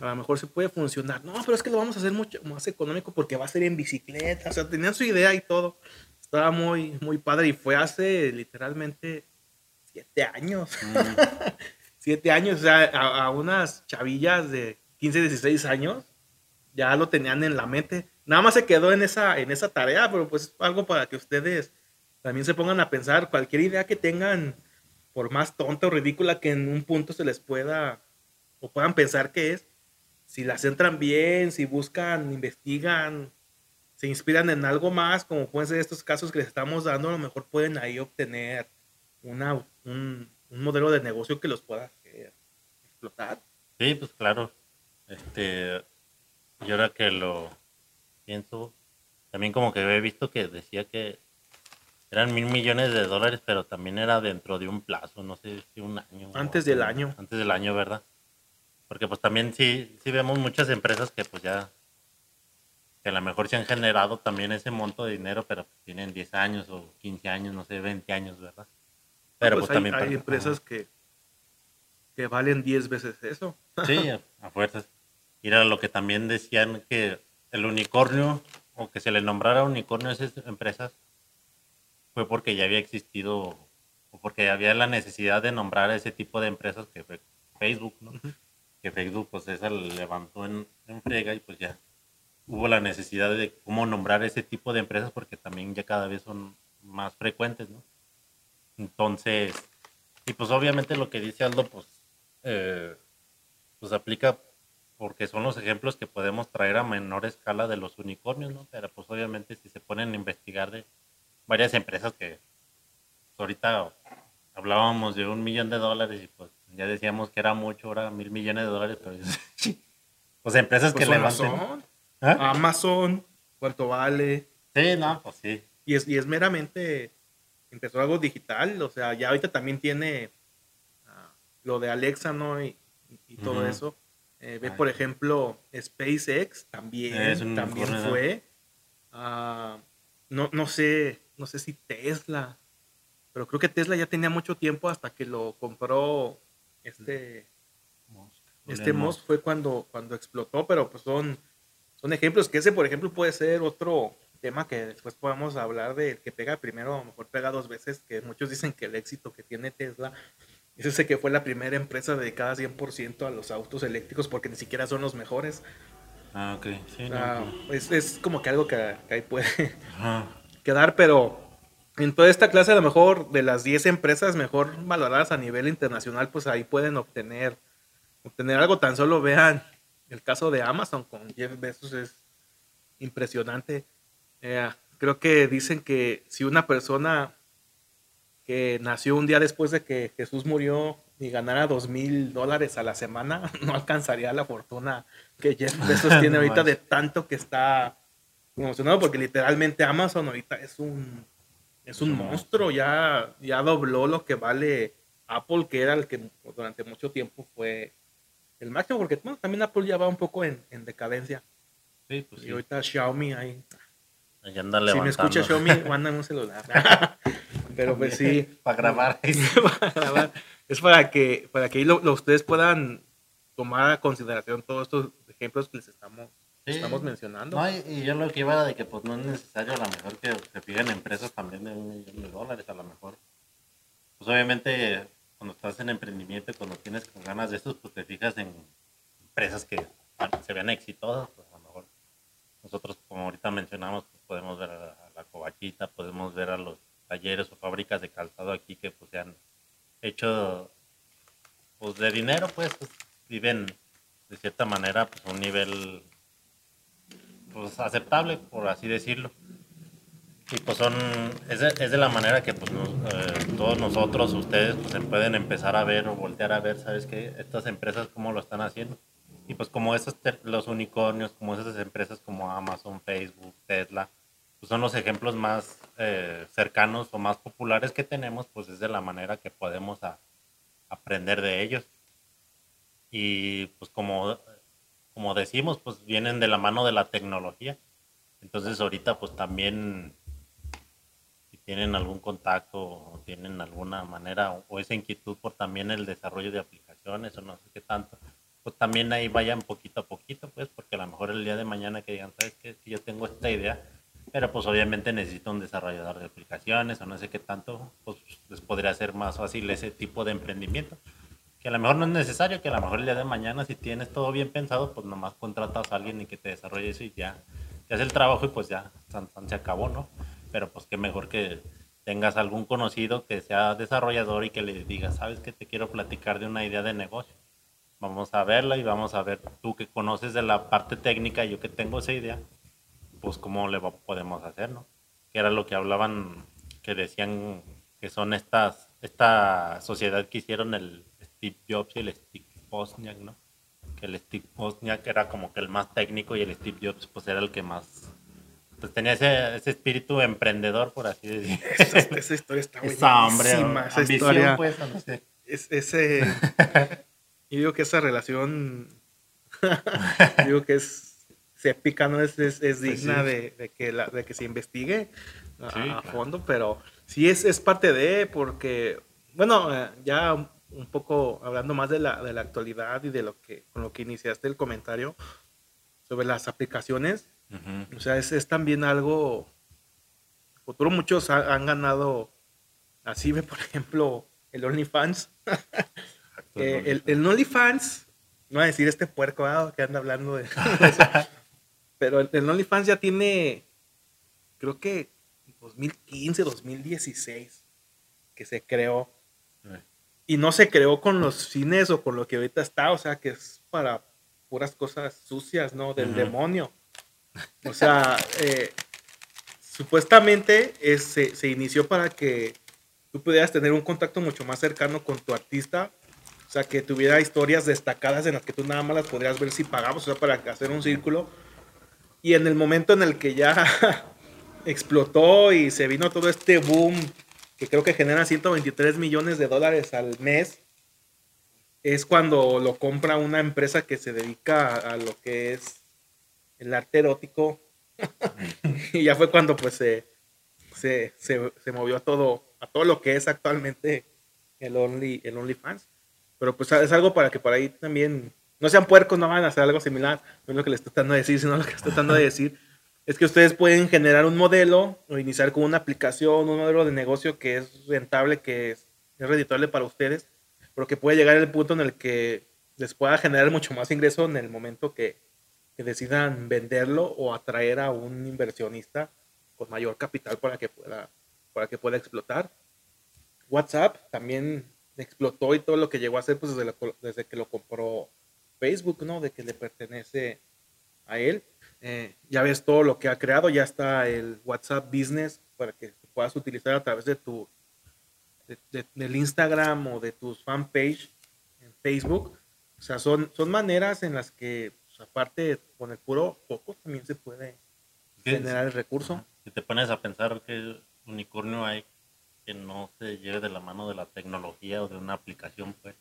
A lo mejor se puede funcionar. No, pero es que lo vamos a hacer mucho más económico porque va a ser en bicicleta. O sea, tenían su idea y todo estaba muy, muy padre y fue hace literalmente siete años. Mm. <laughs> siete años, o sea, a, unas chavillas de 15, 16 años ya lo tenían en la mente. Nada más se quedó en esa, en esa tarea, pero pues es algo para que ustedes también se pongan a pensar cualquier idea que tengan, por más tonta o ridícula que en un punto se les pueda o puedan pensar que es, si las entran bien, si buscan, investigan, se inspiran en algo más, como pueden ser estos casos que les estamos dando, a lo mejor pueden ahí obtener una, un, modelo de negocio que los pueda explotar. Sí, pues claro. Este, yo ahora que lo pienso, también como que he visto que decía que eran mil millones de dólares, pero también era dentro de un plazo, no sé si un año. Antes del año. Antes del año, ¿verdad? Porque pues también sí, sí vemos muchas empresas que pues ya que a lo mejor se han generado también ese monto de dinero, pero tienen 10 años o 15 años, no sé, 20 años, ¿verdad? Pero pues, pues también hay empresas que, que valen 10 veces eso. <laughs> Sí, a, fuerzas. Y era lo que también decían que el unicornio, o que se le nombrara unicornio a esas empresas, fue porque ya había existido, o porque había la necesidad de nombrar a ese tipo de empresas que fue Facebook, ¿no? Que Facebook, pues esa levantó en, en frega y pues ya hubo la necesidad de cómo nombrar ese tipo de empresas porque también ya cada vez son más frecuentes, ¿no? Entonces, y pues obviamente lo que dice Aldo, pues, eh, pues aplica porque son los ejemplos que podemos traer a menor escala de los unicornios, ¿no? Pero pues obviamente si se ponen a investigar de varias empresas que pues, ahorita hablábamos de un millón de dólares y pues ya decíamos que era mucho, ahora mil millones de dólares, pero <laughs> pues empresas que pues levanten... ¿Ah? Amazon, Puerto Vale. Sí, no, pues sí. Y es, y es meramente, empezó algo digital, o sea, ya ahorita también tiene ah, lo de Alexa, ¿no? Y, todo eso. Eh, ve, por ejemplo, SpaceX también, también fue. Ah, no, no sé, no sé si Tesla, pero creo que Tesla ya tenía mucho tiempo hasta que lo compró este Este Musk fue cuando, cuando explotó, pero pues son son ejemplos que ese, por ejemplo, puede ser otro tema que después podamos hablar de que pega primero, a lo mejor pega dos veces, que muchos dicen que el éxito que tiene Tesla es ese que fue la primera empresa dedicada 100% a los autos eléctricos porque ni siquiera son los mejores. Ah, ok. Sí, es, es, como que algo que, ahí puede quedar, pero en toda esta clase a lo mejor de las 10 empresas mejor valoradas a nivel internacional, pues ahí pueden obtener, obtener algo. Tan solo vean el caso de Amazon con Jeff Bezos es impresionante. Eh, creo que dicen que si una persona que nació un día después de que Jesús murió y ganara dos mil dólares a la semana, <laughs> no alcanzaría la fortuna que Jeff <laughs> Bezos tiene ahorita de tanto que está emocionado, porque literalmente Amazon ahorita es un, es un monstruo, ya, ya dobló lo que vale Apple, que era el que durante mucho tiempo fue el máximo, porque también Apple ya va un poco en, decadencia. Sí, pues y ahorita Xiaomi ahí. Ahí anda Si me escucha Xiaomi, <laughs> mandan un celular. <laughs> Pero pues sí. para grabar. <laughs> para grabar. Es para que, para que lo, ustedes puedan tomar a consideración todos estos ejemplos que les estamos, estamos mencionando. No, y, yo lo que iba era de que pues no es necesario a lo mejor que se fijen empresas también de un millón de dólares a lo mejor. Pues obviamente cuando estás en emprendimiento, cuando tienes ganas de esto, pues te fijas en empresas que se vean exitosas, pues a lo mejor nosotros, como ahorita mencionamos, pues podemos ver a la, covachita, podemos ver a los talleres o fábricas de calzado aquí que pues se han hecho pues de dinero, pues, pues viven de cierta manera, pues un nivel pues aceptable, por así decirlo. Y pues son, es de, es de la manera que pues eh, todos nosotros, ustedes, pues se pueden empezar a ver o voltear a ver, ¿sabes qué? Estas empresas cómo lo están haciendo. Y pues como esos, los unicornios, como esas empresas como Amazon, Facebook, Tesla, pues son los ejemplos más eh, cercanos o más populares que tenemos, pues es de la manera que podemos aprender de ellos. Y pues como, como decimos, pues vienen de la mano de la tecnología. Entonces ahorita pues también tienen algún contacto o tienen alguna manera o esa inquietud por también el desarrollo de aplicaciones o no sé qué tanto, pues también ahí vayan poquito a poquito, pues porque a lo mejor el día de mañana que digan, ¿sabes qué? Si yo tengo esta idea, pero pues obviamente necesito un desarrollador de aplicaciones o no sé qué tanto, pues les podría ser más fácil ese tipo de emprendimiento que a lo mejor no es necesario, que a lo mejor el día de mañana si tienes todo bien pensado, pues nomás contratas a alguien y que te desarrolle eso y ya, te hace el trabajo y pues ya, se acabó, ¿no? Pero pues qué mejor que tengas algún conocido que sea desarrollador y que le digas, sabes que te quiero platicar de una idea de negocio. Vamos a verla y vamos a ver tú que conoces de la parte técnica, yo que tengo esa idea, pues cómo le podemos hacer, ¿no? Que era lo que hablaban, que decían que son estas, esta sociedad que hicieron el, Steve Jobs y el Steve Wozniak, ¿no? Que el Steve Wozniak era como que el más técnico y el Steve Jobs pues era el que más pues tenía ese, ese espíritu emprendedor, por así decirlo. Esa, historia está buenísima. Esa, esa historia. Pues, no sé. es, ese, y digo que esa relación, <laughs> digo que es, se épica, ¿no? Es, es, pues digna de, de, que la, de que se investigue a, fondo, pero sí es, es parte de, porque, bueno, eh, ya un poco hablando más de la, de la actualidad y de lo que con lo que iniciaste el comentario sobre las aplicaciones. O sea, es, es, también algo futuro. Muchos han ganado, así ve por ejemplo el OnlyFans. <laughs> el, el OnlyFans, no voy a decir este puerco ah, que anda hablando <laughs> de, eso, pero el, el OnlyFans ya tiene, creo que 2015, 2016 que se creó y no se creó con los fines o con lo que ahorita está, o sea, que es para puras cosas sucias, ¿no? Del demonio. <laughs> O sea, eh, supuestamente se, se, inició para que tú pudieras tener un contacto mucho más cercano con tu artista, o sea, que tuviera historias destacadas en las que tú nada más las podrías ver si pagabas, o sea, para hacer un círculo. Y en el momento en el que ya <laughs> explotó y se vino todo este boom que creo que genera 123 millones de dólares al mes, es cuando lo compra una empresa que se dedica a, lo que es el arte erótico. <laughs> y ya fue cuando pues se, se, se, movió a todo, a todo lo que es actualmente el Only, el OnlyFans. Pero pues es algo para que por ahí también no sean puercos, no van a hacer algo similar. No es lo que les estoy tratando de decir, sino lo que estoy tratando de decir es que ustedes pueden generar un modelo o iniciar con una aplicación, un modelo de negocio que es rentable, que es, redituable para ustedes, pero que puede llegar al punto en el que les pueda generar mucho más ingreso en el momento que, decidan venderlo o atraer a un inversionista con mayor capital para que pueda, para que pueda explotar. WhatsApp también explotó y todo lo que llegó a hacer pues desde, desde que lo compró Facebook, ¿no? De que le pertenece a él. Eh, ya ves todo lo que ha creado, ya está el WhatsApp Business para que puedas utilizar a través de tu del Instagram o de tus fanpage en Facebook. O sea, son, son maneras en las que, aparte con el puro poco, también se puede generar el recurso. Si te pones a pensar que unicornio hay que no se lleve de la mano de la tecnología o de una aplicación, pues.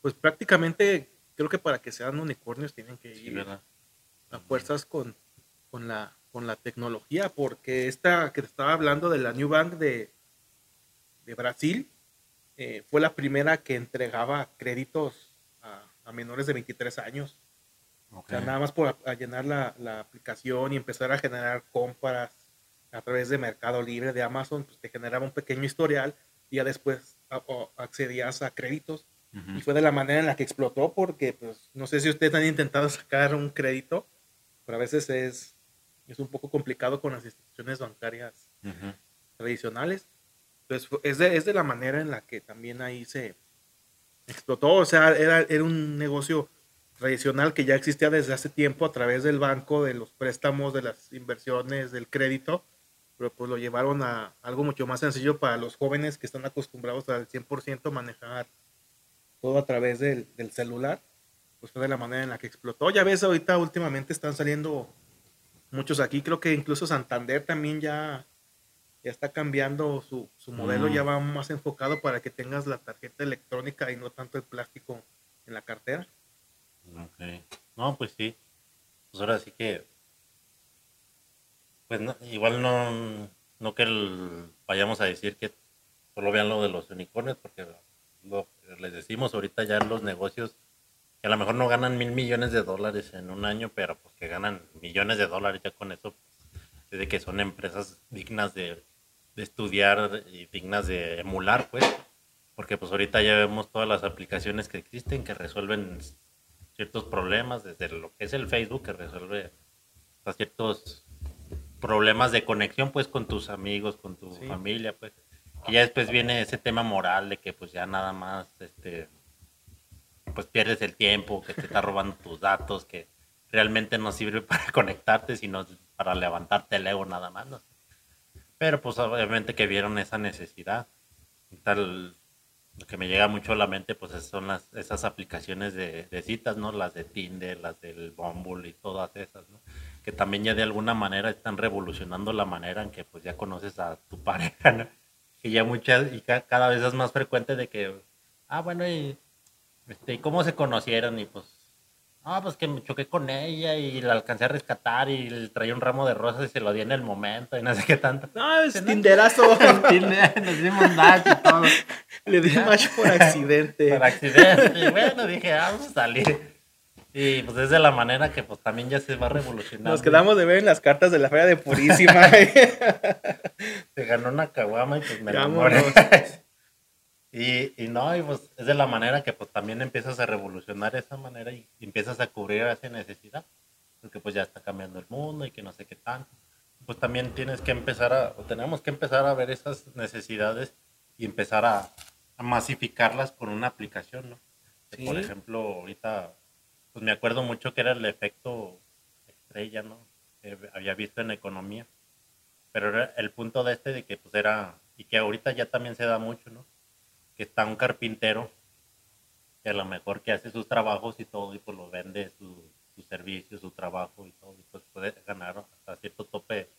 Pues prácticamente creo que para que sean unicornios tienen que ir a fuerzas con, con, la, con la tecnología, porque esta que te estaba hablando de la New Bank de, de Brasil eh, fue la primera que entregaba créditos a, menores de 23 años. O sea, nada más por llenar la, la, aplicación y empezar a generar compras a través de Mercado Libre, de Amazon, pues te generaba un pequeño historial y ya después accedías a créditos. Y fue de la manera en la que explotó, porque pues no sé si ustedes han intentado <laughs> sacar un crédito pero a veces es, es un poco complicado con las instituciones bancarias tradicionales. Entonces, es de, es de la manera en la que también ahí se explotó, o sea, era, era un negocio tradicional que ya existía desde hace tiempo a través del banco, de los préstamos, de las inversiones, del crédito, pero pues lo llevaron a algo mucho más sencillo para los jóvenes que están acostumbrados al 100% manejar todo a través del, del, celular, pues fue de la manera en la que explotó. Ya ves, ahorita últimamente están saliendo muchos aquí, creo que incluso Santander también ya, ya está cambiando su, su modelo, ya va más enfocado para que tengas la tarjeta electrónica y no tanto el plástico en la cartera. Ok. No, pues sí. Pues ahora sí que. Pues no, igual no, no que vayamos a decir que solo vean lo de los unicornios, porque lo, les decimos ahorita ya los negocios que a lo mejor no ganan mil millones de dólares en un año, pero pues que ganan millones de dólares ya con eso, pues, de que son empresas dignas de, de estudiar y dignas de emular, pues, porque pues ahorita ya vemos todas las aplicaciones que existen que resuelven ciertos problemas, desde lo que es el Facebook, que resuelve ciertos problemas de conexión pues con tus amigos, con tu familia, pues. Y ya después viene ese tema moral de que pues ya nada más este pues pierdes el tiempo, que te está robando <laughs> tus datos, que realmente no sirve <laughs> para conectarte, sino para levantarte el ego nada más. Pero pues obviamente que vieron esa necesidad. Tal, lo que me llega mucho a la mente pues son las, esas aplicaciones de, citas, ¿no? Las de Tinder, las del Bumble y todas esas, ¿no? Que también ya de alguna manera están revolucionando la manera en que pues ya conoces a tu <laughs> pareja, ¿no? Que ya muchas, y cada vez es más frecuente de que, ah, bueno, y, este, ¿y cómo se conocieron? Y pues Ah, pues que me choqué con ella y la alcancé a rescatar y le traía un ramo de rosas y se lo di en el momento y no sé qué tanto. No, es tinderazo. <laughs> Tinder, nos dimos match y todo. <laughs> Le di match por accidente. <laughs> Por accidente. Y bueno, dije, ah, vamos a salir. Y pues es de la manera que pues también ya se va revolucionando. Nos quedamos de ver en las cartas de la feria de Purísima. se ganó una caguama y pues me enamoré. Y, y no, y pues es de la manera que pues también empiezas a revolucionar esa manera y, empiezas a cubrir esa necesidad, porque pues ya está cambiando el mundo y que no sé qué tanto. Pues también tienes que empezar a, o tenemos que empezar a ver esas necesidades y empezar a, a masificarlas con una aplicación, ¿no? Por ejemplo, ahorita, pues me acuerdo mucho que era el efecto estrella, ¿no? Que había visto en economía. Pero era el punto de este de que pues era, y que ahorita ya también se da mucho, ¿no? Que está un carpintero que a lo mejor que hace sus trabajos y todo y pues lo vende su, su servicio, su trabajo y todo y pues puede ganar hasta cierto tope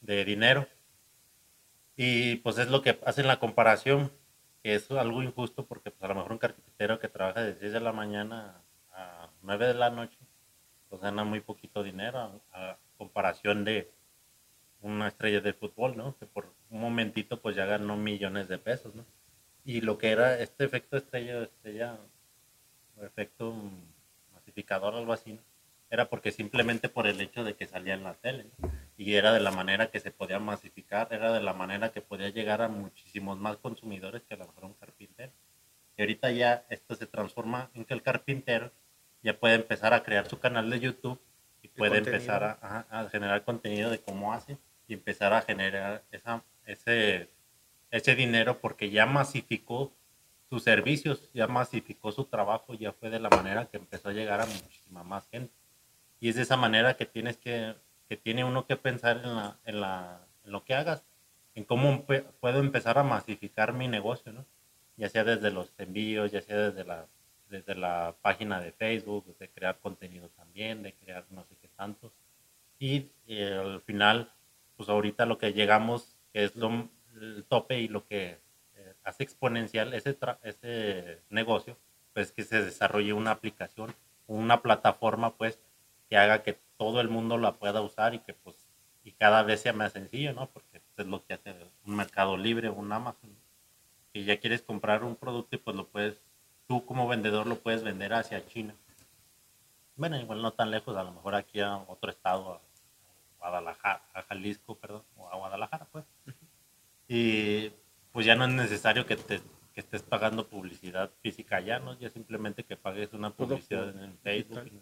de dinero. Y pues es lo que hacen la comparación, que es algo injusto porque pues a lo mejor un carpintero que trabaja de 6 de la mañana a 9 de la noche, pues gana muy poquito dinero a, comparación de una estrella de fútbol, ¿no? Que por un momentito pues ya ganó millones de pesos, ¿no? Y lo que era este efecto estrella, estrella, o efecto masificador, algo así, era porque simplemente por el hecho de que salía en la tele. Y era de la manera que se podía masificar, era de la manera que podía llegar a muchísimos más consumidores que a lo mejor un carpintero. Y ahorita ya esto se transforma en que el carpintero ya puede empezar a crear su canal de YouTube y puede empezar a, a, generar contenido de cómo hace y empezar a generar esa, ese ese dinero porque ya masificó sus servicios, ya masificó su trabajo, ya fue de la manera que empezó a llegar a muchísima más gente. Y es de esa manera que tienes que, que tiene uno que pensar en, la, en, la, en lo que hagas, en cómo puedo empezar a masificar mi negocio, ¿no? Ya sea desde los envíos, ya sea desde la, desde la página de Facebook, de crear contenido también, de crear no sé qué tanto. Y eh, al final, pues ahorita lo que llegamos, que es lo, el tope y lo que eh, hace exponencial ese, ese negocio, pues que se desarrolle una aplicación, una plataforma, pues, que haga que todo el mundo la pueda usar y que, pues, y cada vez sea más sencillo, ¿no? Porque pues, es lo que hace un mercado libre, un Amazon. Si ya quieres comprar un producto y pues lo puedes, tú como vendedor lo puedes vender hacia China. Bueno, igual no tan lejos, a lo mejor aquí a otro estado, a Guadalajara, a Jalisco, perdón, o a Guadalajara, pues. Y pues ya no es necesario que te que estés pagando publicidad física ya, ¿no? Ya simplemente que pagues una publicidad en Facebook.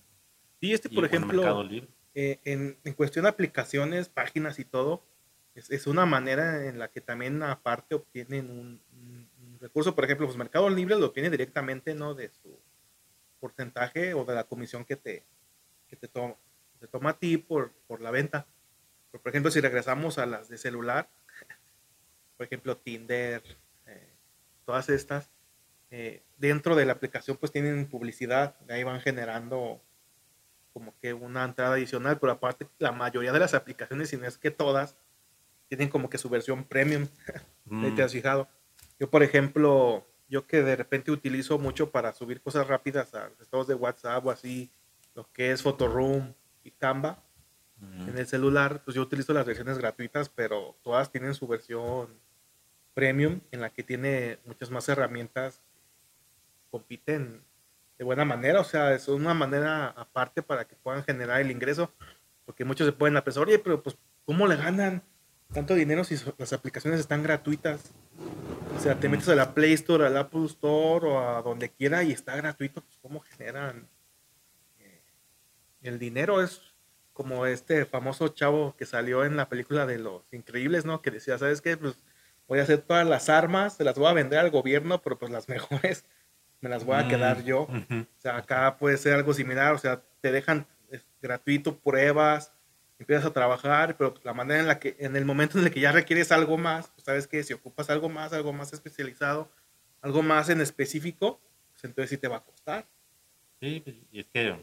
Y este, por ejemplo, eh, en, en, cuestión de aplicaciones, páginas y todo, es, es, una manera en la que también aparte obtienen un, recurso. Por ejemplo, pues Mercado Libre lo obtiene directamente, ¿no? De su, porcentaje o de la comisión que te, que te, te toma a ti por, por la venta. Por ejemplo, si regresamos a las de celular, por ejemplo, Tinder, eh, todas estas, eh, dentro de la aplicación pues tienen publicidad, ahí van generando como que una entrada adicional, pero aparte la mayoría de las aplicaciones, si no es que todas, tienen como que su versión premium, <laughs> mm. te has fijado. Yo, por ejemplo, yo que de repente utilizo mucho para subir cosas rápidas a estados de WhatsApp o así, lo que es Photoroom y Canva, en el celular, pues yo utilizo las versiones gratuitas, pero todas tienen su versión premium en la que tiene muchas más herramientas, compiten de buena manera, o sea, es una manera aparte para que puedan generar el ingreso, porque muchos se pueden pensar, oye, pero pues, ¿cómo le ganan tanto dinero si las aplicaciones están gratuitas? O sea, te metes a la Play Store, al Apple Store o a donde quiera y está gratuito, pues ¿cómo generan eh, el dinero? Es como este famoso chavo que salió en la película de Los Increíbles, ¿no? Que decía, ¿sabes qué? Pues voy a hacer todas las armas, se las voy a vender al gobierno, pero pues las <laughs> mejores me las voy a quedar yo. O sea, acá puede ser algo similar, o sea, te dejan gratuito pruebas, empiezas a trabajar, pero la manera en la que, en el momento en el que ya requieres algo más, pues sabes que si ocupas algo más, algo más especializado, algo más en específico, pues entonces sí te va a costar. Sí, pues, y es que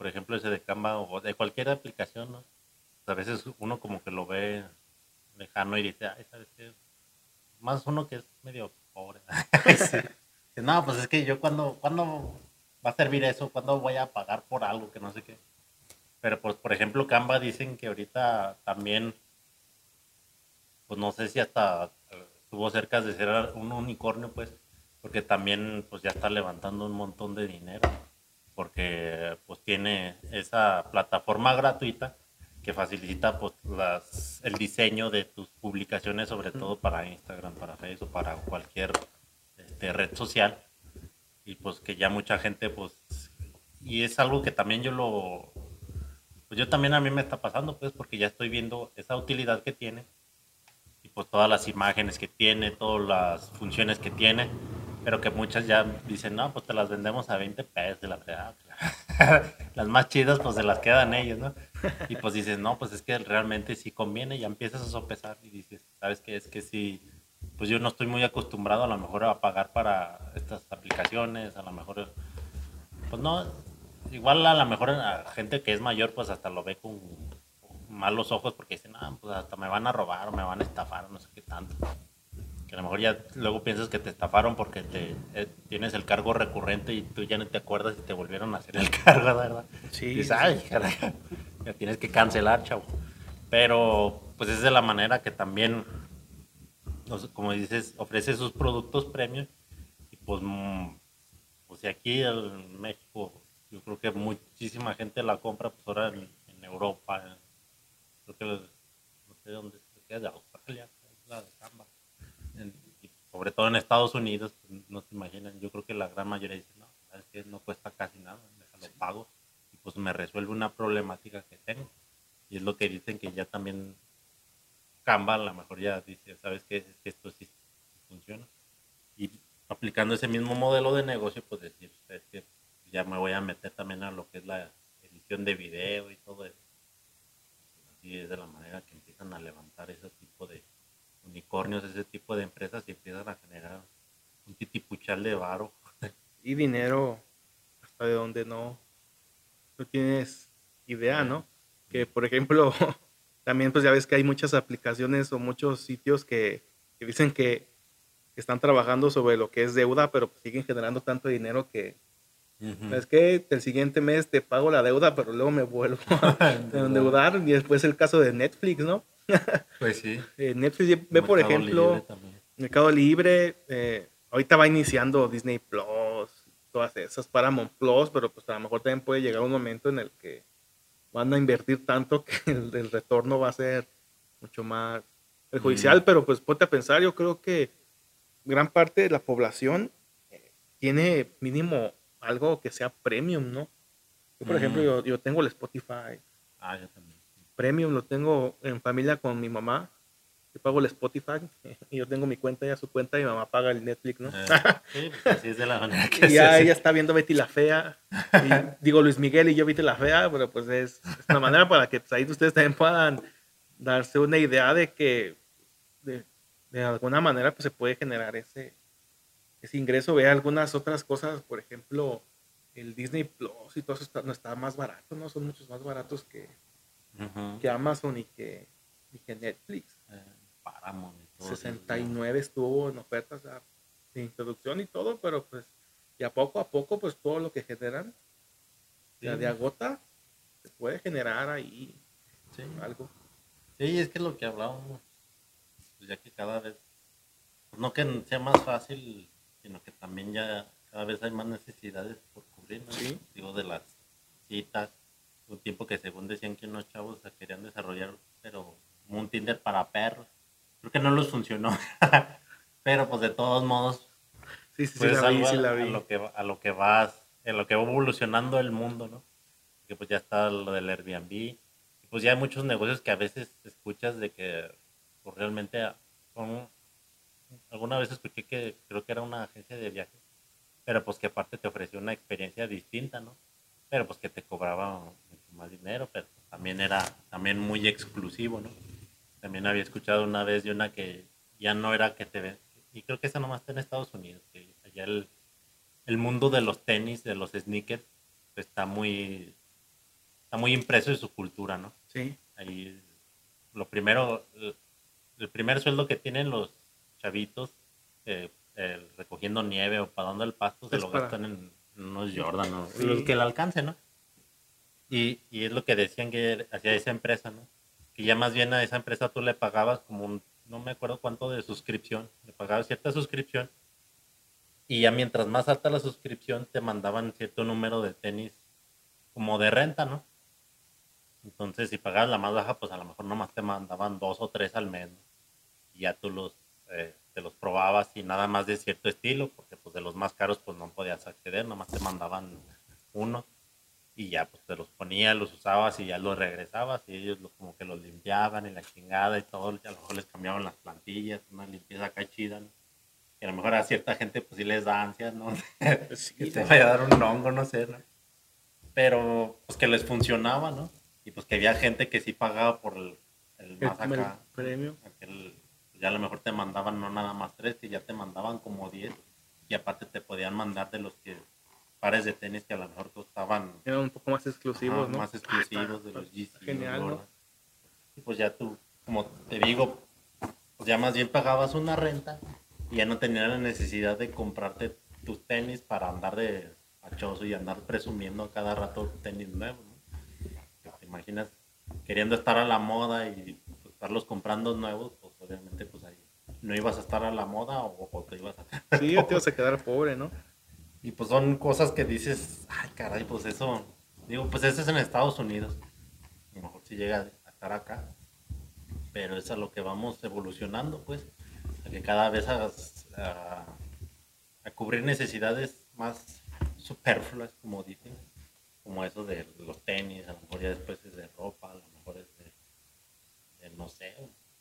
por ejemplo, ese de Canva o de cualquier aplicación, ¿no? a veces uno como que lo ve lejano y dice, ay, ¿sabes qué? Más uno que es medio pobre. <laughs> No, pues es que yo cuando, cuando va a servir eso, cuando voy a pagar por algo que no sé qué. Pero pues, por ejemplo, Canva dicen que ahorita también, pues no sé si hasta eh, estuvo cerca de ser un unicornio, pues, porque también pues ya está levantando un montón de dinero porque pues tiene esa plataforma gratuita que facilita pues las, el diseño de tus publicaciones, sobre todo para Instagram, para Facebook, para cualquier este, red social. Y pues que ya mucha gente pues, y es algo que también yo lo, pues yo también a mí me está pasando pues porque ya estoy viendo esa utilidad que tiene y pues todas las imágenes que tiene, todas las funciones que tiene pero que muchas ya dicen, no, pues te las vendemos a 20 pesos de la verdad. <laughs> las más chidas, pues se las quedan ellos, ¿no? Y pues dices, no, pues es que realmente sí conviene, ya empiezas a sopesar y dices, ¿sabes qué? Es que sí, pues yo no estoy muy acostumbrado a lo mejor a pagar para estas aplicaciones, a lo mejor, pues no, igual a lo mejor a gente que es mayor, pues hasta lo ve con malos ojos porque dicen, ah, pues hasta me van a robar o me van a estafar, no sé qué tanto que a lo mejor ya luego piensas que te estafaron porque te eh, tienes el cargo recurrente y tú ya no te acuerdas y te volvieron a hacer el <laughs> cargo, ¿verdad? Sí. Y dices, ay, caray, ya tienes que cancelar, chavo. Pero pues es de la manera que también, como dices, ofrece sus productos premios y pues, mm, pues aquí en México yo creo que muchísima gente la compra, pues ahora en, Europa, creo que no sé dónde, de Australia, la de Camba sobre todo en Estados Unidos, pues, no se imaginan, yo creo que la gran mayoría dice, no, es que no cuesta casi nada, déjalo pago, pues me resuelve una problemática que tengo. Y es lo que dicen que ya también Canva a lo mejor ya dice, sabes qué? es que esto sí funciona. Y aplicando ese mismo modelo de negocio, pues decir, es que ya me voy a meter también a lo que es la edición de video y todo eso. Así es de la manera que empiezan a levantar ese tipo de, unicornios, ese tipo de empresas y empiezan a generar un titipuchal de varo. Y dinero hasta de donde no, no tienes idea, ¿no? Que por ejemplo, <laughs> también pues ya ves que hay muchas aplicaciones o muchos sitios que, dicen que, están trabajando sobre lo que es deuda, pero pues siguen generando tanto dinero que, Es que el siguiente mes te pago la deuda, pero luego me vuelvo <laughs> a endeudar. Y después el caso de Netflix, ¿no? <laughs> Pues sí. Eh, Netflix ve, por ejemplo, Mercado Libre, eh, ahorita va iniciando Disney Plus, todas esas, Paramount Plus, pero pues a lo mejor también puede llegar un momento en el que van a invertir tanto que <laughs> el, retorno va a ser mucho más perjudicial, pero pues ponte a pensar, yo creo que gran parte de la población eh, tiene mínimo algo que sea premium, ¿no? Yo, por ejemplo, yo, yo tengo el Spotify. Ah, yo también premium lo tengo en familia con mi mamá. Yo pago el Spotify <laughs> y yo tengo mi cuenta, ella su cuenta y mi mamá paga el Netflix, ¿no? Eh, sí, pues así es de la manera que <laughs> y ya ella está viendo Betty la Fea. y <laughs> digo Luis Miguel y yo Betty la Fea, pero pues es, es una manera para que pues, ahí ustedes también puedan darse una idea de que de, de alguna manera pues se puede generar ese, ese ingreso. Ve algunas otras cosas, por ejemplo, el Disney Plus y todo eso está, no está más barato, ¿no? Son muchos más baratos que, que Amazon y que, y que Netflix. Paramount y todo eso, 69 estuvo en ofertas de introducción y todo, pero pues ya poco a poco pues todo lo que generan ya Sí. de agota se puede generar ahí Sí. algo. Sí, es que es lo que hablábamos, pues ya que cada vez, pues no que sea más fácil, sino que también ya cada vez hay más necesidades por cubrir, ¿no? Sí. Digo, de las citas, un tiempo que según decían que unos chavos se querían desarrollar, pero un Tinder para perros, creo que no les funcionó, <laughs> pero pues de todos modos, Sí, sí, sí, pues la vi, sí a, lo que, va- a lo que vas, en lo que va evolucionando el mundo, ¿no? Que pues ya está lo del Airbnb, y pues ya hay muchos negocios que a veces escuchas de que pues realmente son, alguna vez escuché que creo que era una agencia de viajes, pero pues que aparte te ofreció una experiencia distinta, ¿no? Pero pues que te cobraba mucho más dinero, pero también era también muy exclusivo, ¿no? También había escuchado una vez de una que ya no era que te ven, y creo que esa nomás está en Estados Unidos, que allá el, el mundo de los tenis, de los sneakers, pues, está muy, está muy impreso en su cultura, ¿no? Sí, Ahí lo primero, el, primer sueldo que tienen los chavitos eh, eh, recogiendo nieve o parando el pasto se lo para- gastan en, unos Jordan o Sí. el que le alcance, ¿no? Y, y es lo que decían que hacía esa empresa, ¿no? Que ya más bien a esa empresa tú le pagabas como un, no me acuerdo cuánto de suscripción, le pagabas cierta suscripción y ya mientras más alta la suscripción te mandaban cierto número de tenis como de renta, ¿no? Entonces, si pagabas la más baja, pues a lo mejor nomás te mandaban dos o tres al mes. ¿no? Y ya tú los, eh, te los probabas y nada más de cierto estilo, porque pues de los más caros pues no podías acceder, nomás te mandaban uno. Y ya pues te los ponías, los usabas y ya los regresabas y ellos los, como que los limpiaban y la chingada y todo. Y a lo mejor les cambiaban las plantillas, una limpieza acá chida. ¿no? Y a lo mejor a cierta gente pues sí les da ansias, ¿no? <laughs> Sí, que te vaya a dar un hongo, no sé, ¿no? Pero pues que les funcionaba, ¿no? Y pues que había gente que sí pagaba por el, el el, más el acá. premio. aquel- ya a lo mejor te mandaban no nada más tres, que ya te mandaban como diez. Y aparte te podían mandar de los que pares de tenis que a lo mejor costaban Eran un poco más exclusivos, ajá, ¿no? más exclusivos de los GC. Genial. Y pues ya tú, como te digo, pues ya más bien pagabas una renta y ya no tenías la necesidad de comprarte tus tenis para andar de fachoso y andar presumiendo a cada rato tenis nuevos. ¿no? Te imaginas queriendo estar a la moda y pues, estarlos comprando nuevos, pues obviamente pues ahí no ibas a estar a la moda o, o te ibas a... Sí, ya te <laughs> ibas a quedar pobre, ¿no? Y pues son cosas que dices, ay caray, pues eso, digo, pues eso es en Estados Unidos. A lo mejor si llega a estar acá. Pero es a lo que vamos evolucionando, pues. A que cada vez a, a cubrir necesidades más superfluas, como dicen. Como eso de los tenis, a lo mejor ya después es de ropa, a lo mejor es de, de, no sé,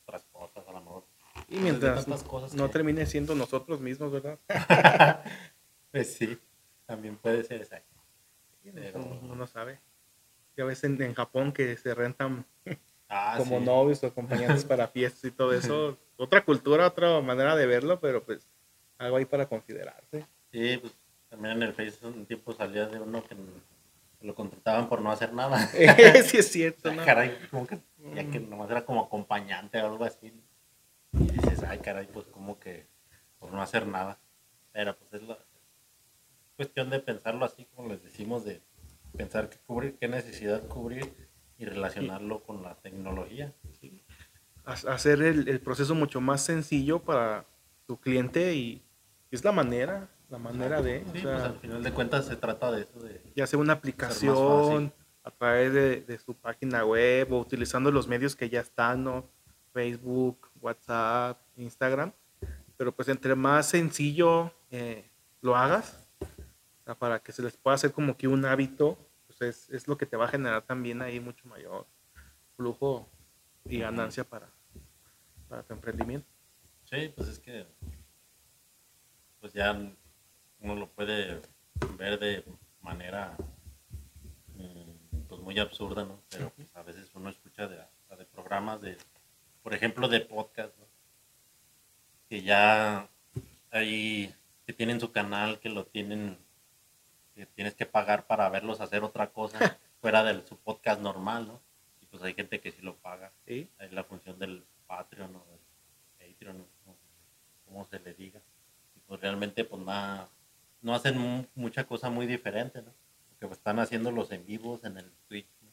otras cosas, a lo mejor. Y mientras cosas no que- termine siendo nosotros mismos, ¿verdad? <laughs> Pues sí, también puede ser. Pero- Uno uno no sabe. Ya ves en, en Japón que se rentan <laughs> Ah, como sí. novios o acompañantes para <laughs> fiestas y todo eso. Otra cultura, otra manera de verlo, pero pues algo ahí para considerarse. Sí, pues también en el Facebook un tiempo salía de uno que lo contrataban por no hacer nada. <laughs> sí es cierto, ¿no? Caray, como que, ya que nomás era como acompañante o algo así. Y dices, ay, caray, pues como que por no hacer nada. Pero pues es la cuestión de pensarlo así, como les decimos, de pensar qué cubrir, qué necesidad cubrir y relacionarlo con la tecnología. Ha- Hacer el, el proceso mucho más sencillo para tu cliente y es la manera, la manera de, o Sí, sea, pues al final de cuentas se trata de eso, de ya sea una aplicación a través de, de su página web o utilizando los medios que ya están, ¿no? Facebook, WhatsApp, Instagram. Pero pues entre más sencillo eh, lo hagas, sea, para que se les pueda hacer como que un hábito, pues es, es lo que te va a generar también ahí mucho mayor flujo y ganancia para, para tu emprendimiento. Sí, pues es que pues ya uno lo puede ver de manera mm, pues muy absurda, ¿no? Pero pues, a veces uno escucha de, de programas de, por ejemplo, de podcast, ¿no? que ya hay, que tienen su canal, que lo tienen, que tienes que pagar para verlos hacer otra cosa <laughs> fuera de su podcast normal, ¿no? Y pues hay gente que sí lo paga. ¿Sí? Es la función del Patreon o del Patreon, ¿no? como se le diga. Y pues realmente pues nada, no hacen mucha cosa muy diferente, ¿no? Porque están haciendo los en vivos en el Twitch, ¿no?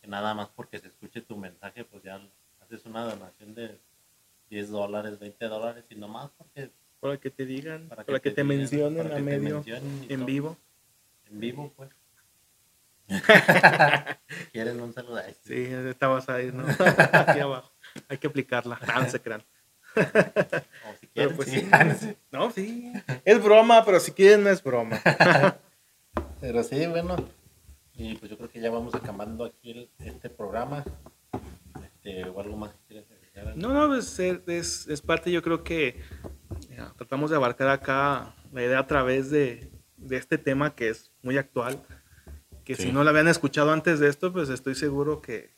que nada más porque se escuche tu mensaje, pues ya haces una donación de 10 dólares, 20 dólares y nomás porque... Para que te digan, para que, te, mencionen a medio en vivo. En vivo, pues. <laughs> ¿Quieren un saludo? Sí, estabas ahí, ¿no? Aquí abajo. Hay que aplicarla. No, se crean. O si quieren, pues, sí. No, sí. Es broma, pero si quieren no es broma. <laughs> pero sí, bueno. Y pues yo creo que ya vamos acabando aquí este programa. Este, o algo más que quieres decir. No, no, pues, es, es, parte, yo creo que tratamos de abarcar acá la idea a través de, de este tema que es muy actual que si no la habían escuchado antes de esto, pues estoy seguro que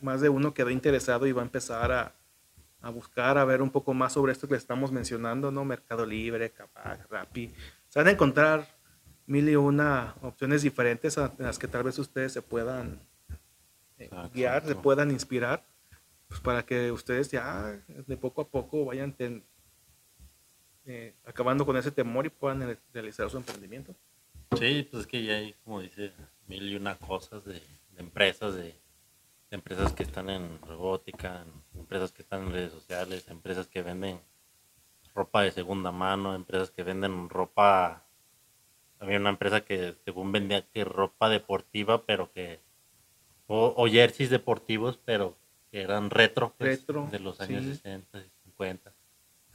más de uno quedó interesado y va a empezar a, a buscar, a ver un poco más sobre esto que le estamos mencionando, ¿no? Mercado Libre, Capac, Rappi. Se van a encontrar mil y una opciones diferentes en las que tal vez ustedes se puedan eh, guiar, se puedan inspirar, pues para que ustedes ya de poco a poco vayan eh, acabando con ese temor y puedan realizar su emprendimiento. Sí, pues es que ya hay, como dice mil y una cosas de, empresas, de, empresas que están en robótica, empresas que están en redes sociales, empresas que venden ropa de segunda mano, empresas que venden ropa. Había una empresa que según vendía que ropa deportiva, pero que. O, jerseys deportivos, pero que eran retro, pues, de los años 60 y 50.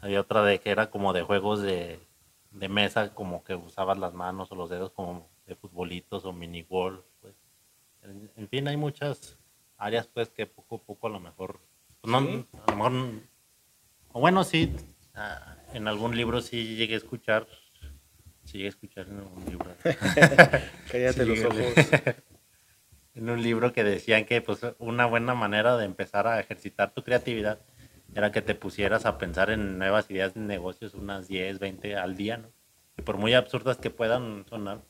Había otra de que era como de juegos de, de mesa, como que usabas las manos o los dedos como de futbolitos o mini golf, pues. En, fin, hay muchas áreas pues que poco a poco a lo mejor, pues, no, a lo mejor, o bueno, sí, en algún libro sí llegué a escuchar, sí llegué a escuchar en algún libro. <laughs> Cállate los ojos. <laughs> en un libro que decían que pues una buena manera de empezar a ejercitar tu creatividad era que te pusieras a pensar en nuevas ideas de negocios, unas 10, 20 al día, ¿no? Y por muy absurdas que puedan sonar,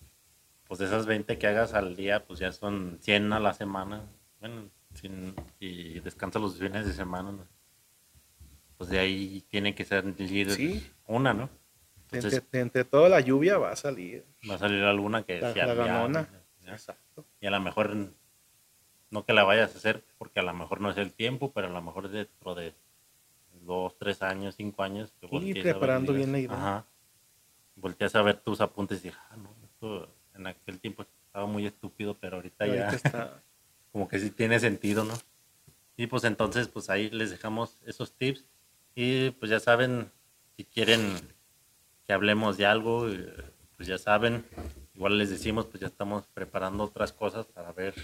pues esas 20 que hagas al día, pues ya son 100 a la semana. Bueno, sin, y descansa los fines de semana. Pues de ahí tiene que ¿Sí? una, ¿no? entre, toda la lluvia va a salir. Va a salir alguna que la, sea la Exacto. Y a lo mejor no que la vayas a hacer porque a lo mejor no es el tiempo, pero a lo mejor dentro de dos, tres años, cinco años. y preparando bien la idea. Ajá. Volteas a ver tus apuntes y dices, ah, no, esto en aquel tiempo estaba muy estúpido, pero ahorita, ya está... <laughs> como que sí tiene sentido, ¿no? Y pues entonces, pues ahí les dejamos esos tips. Y pues ya saben, si quieren que hablemos de algo, eh, pues ya saben, igual les decimos, pues ya estamos preparando otras cosas para ver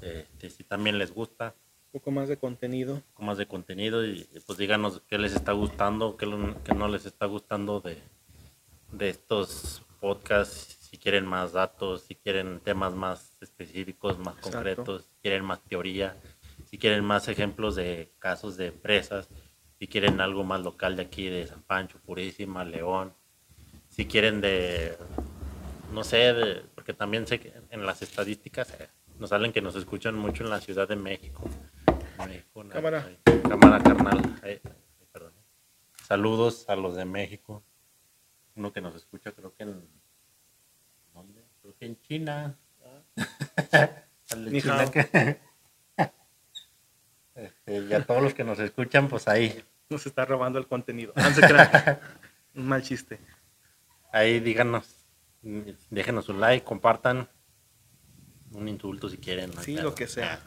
eh, si también les gusta. Poco más de contenido. Un poco más de contenido y pues díganos qué les está gustando, qué, qué no les está gustando de, de estos podcasts si quieren más datos, si quieren temas más específicos, más concretos, si quieren más teoría, si quieren más ejemplos de casos de empresas, si quieren algo más local de aquí, de San Pancho, Purísima, León, si quieren de, no sé, porque también sé que en las estadísticas eh, nos salen que nos escuchan mucho en la Ciudad de México. Cámara. cámara carnal. Saludos a los de México. Uno que nos escucha creo que en Creo que en China. <laughs> <laughs> Este, y a todos los que nos escuchan, pues ahí. Nos está robando el contenido. <laughs> Un mal chiste. Ahí díganos, déjenos un like, compartan un insulto si quieren. Sí, lo que sea.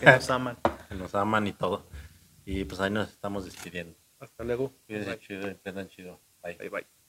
Que nos aman. Que <laughs> nos aman y todo. Y pues ahí nos estamos despidiendo. Hasta luego. Cuídense chido, chido. Bye. Bye, bye.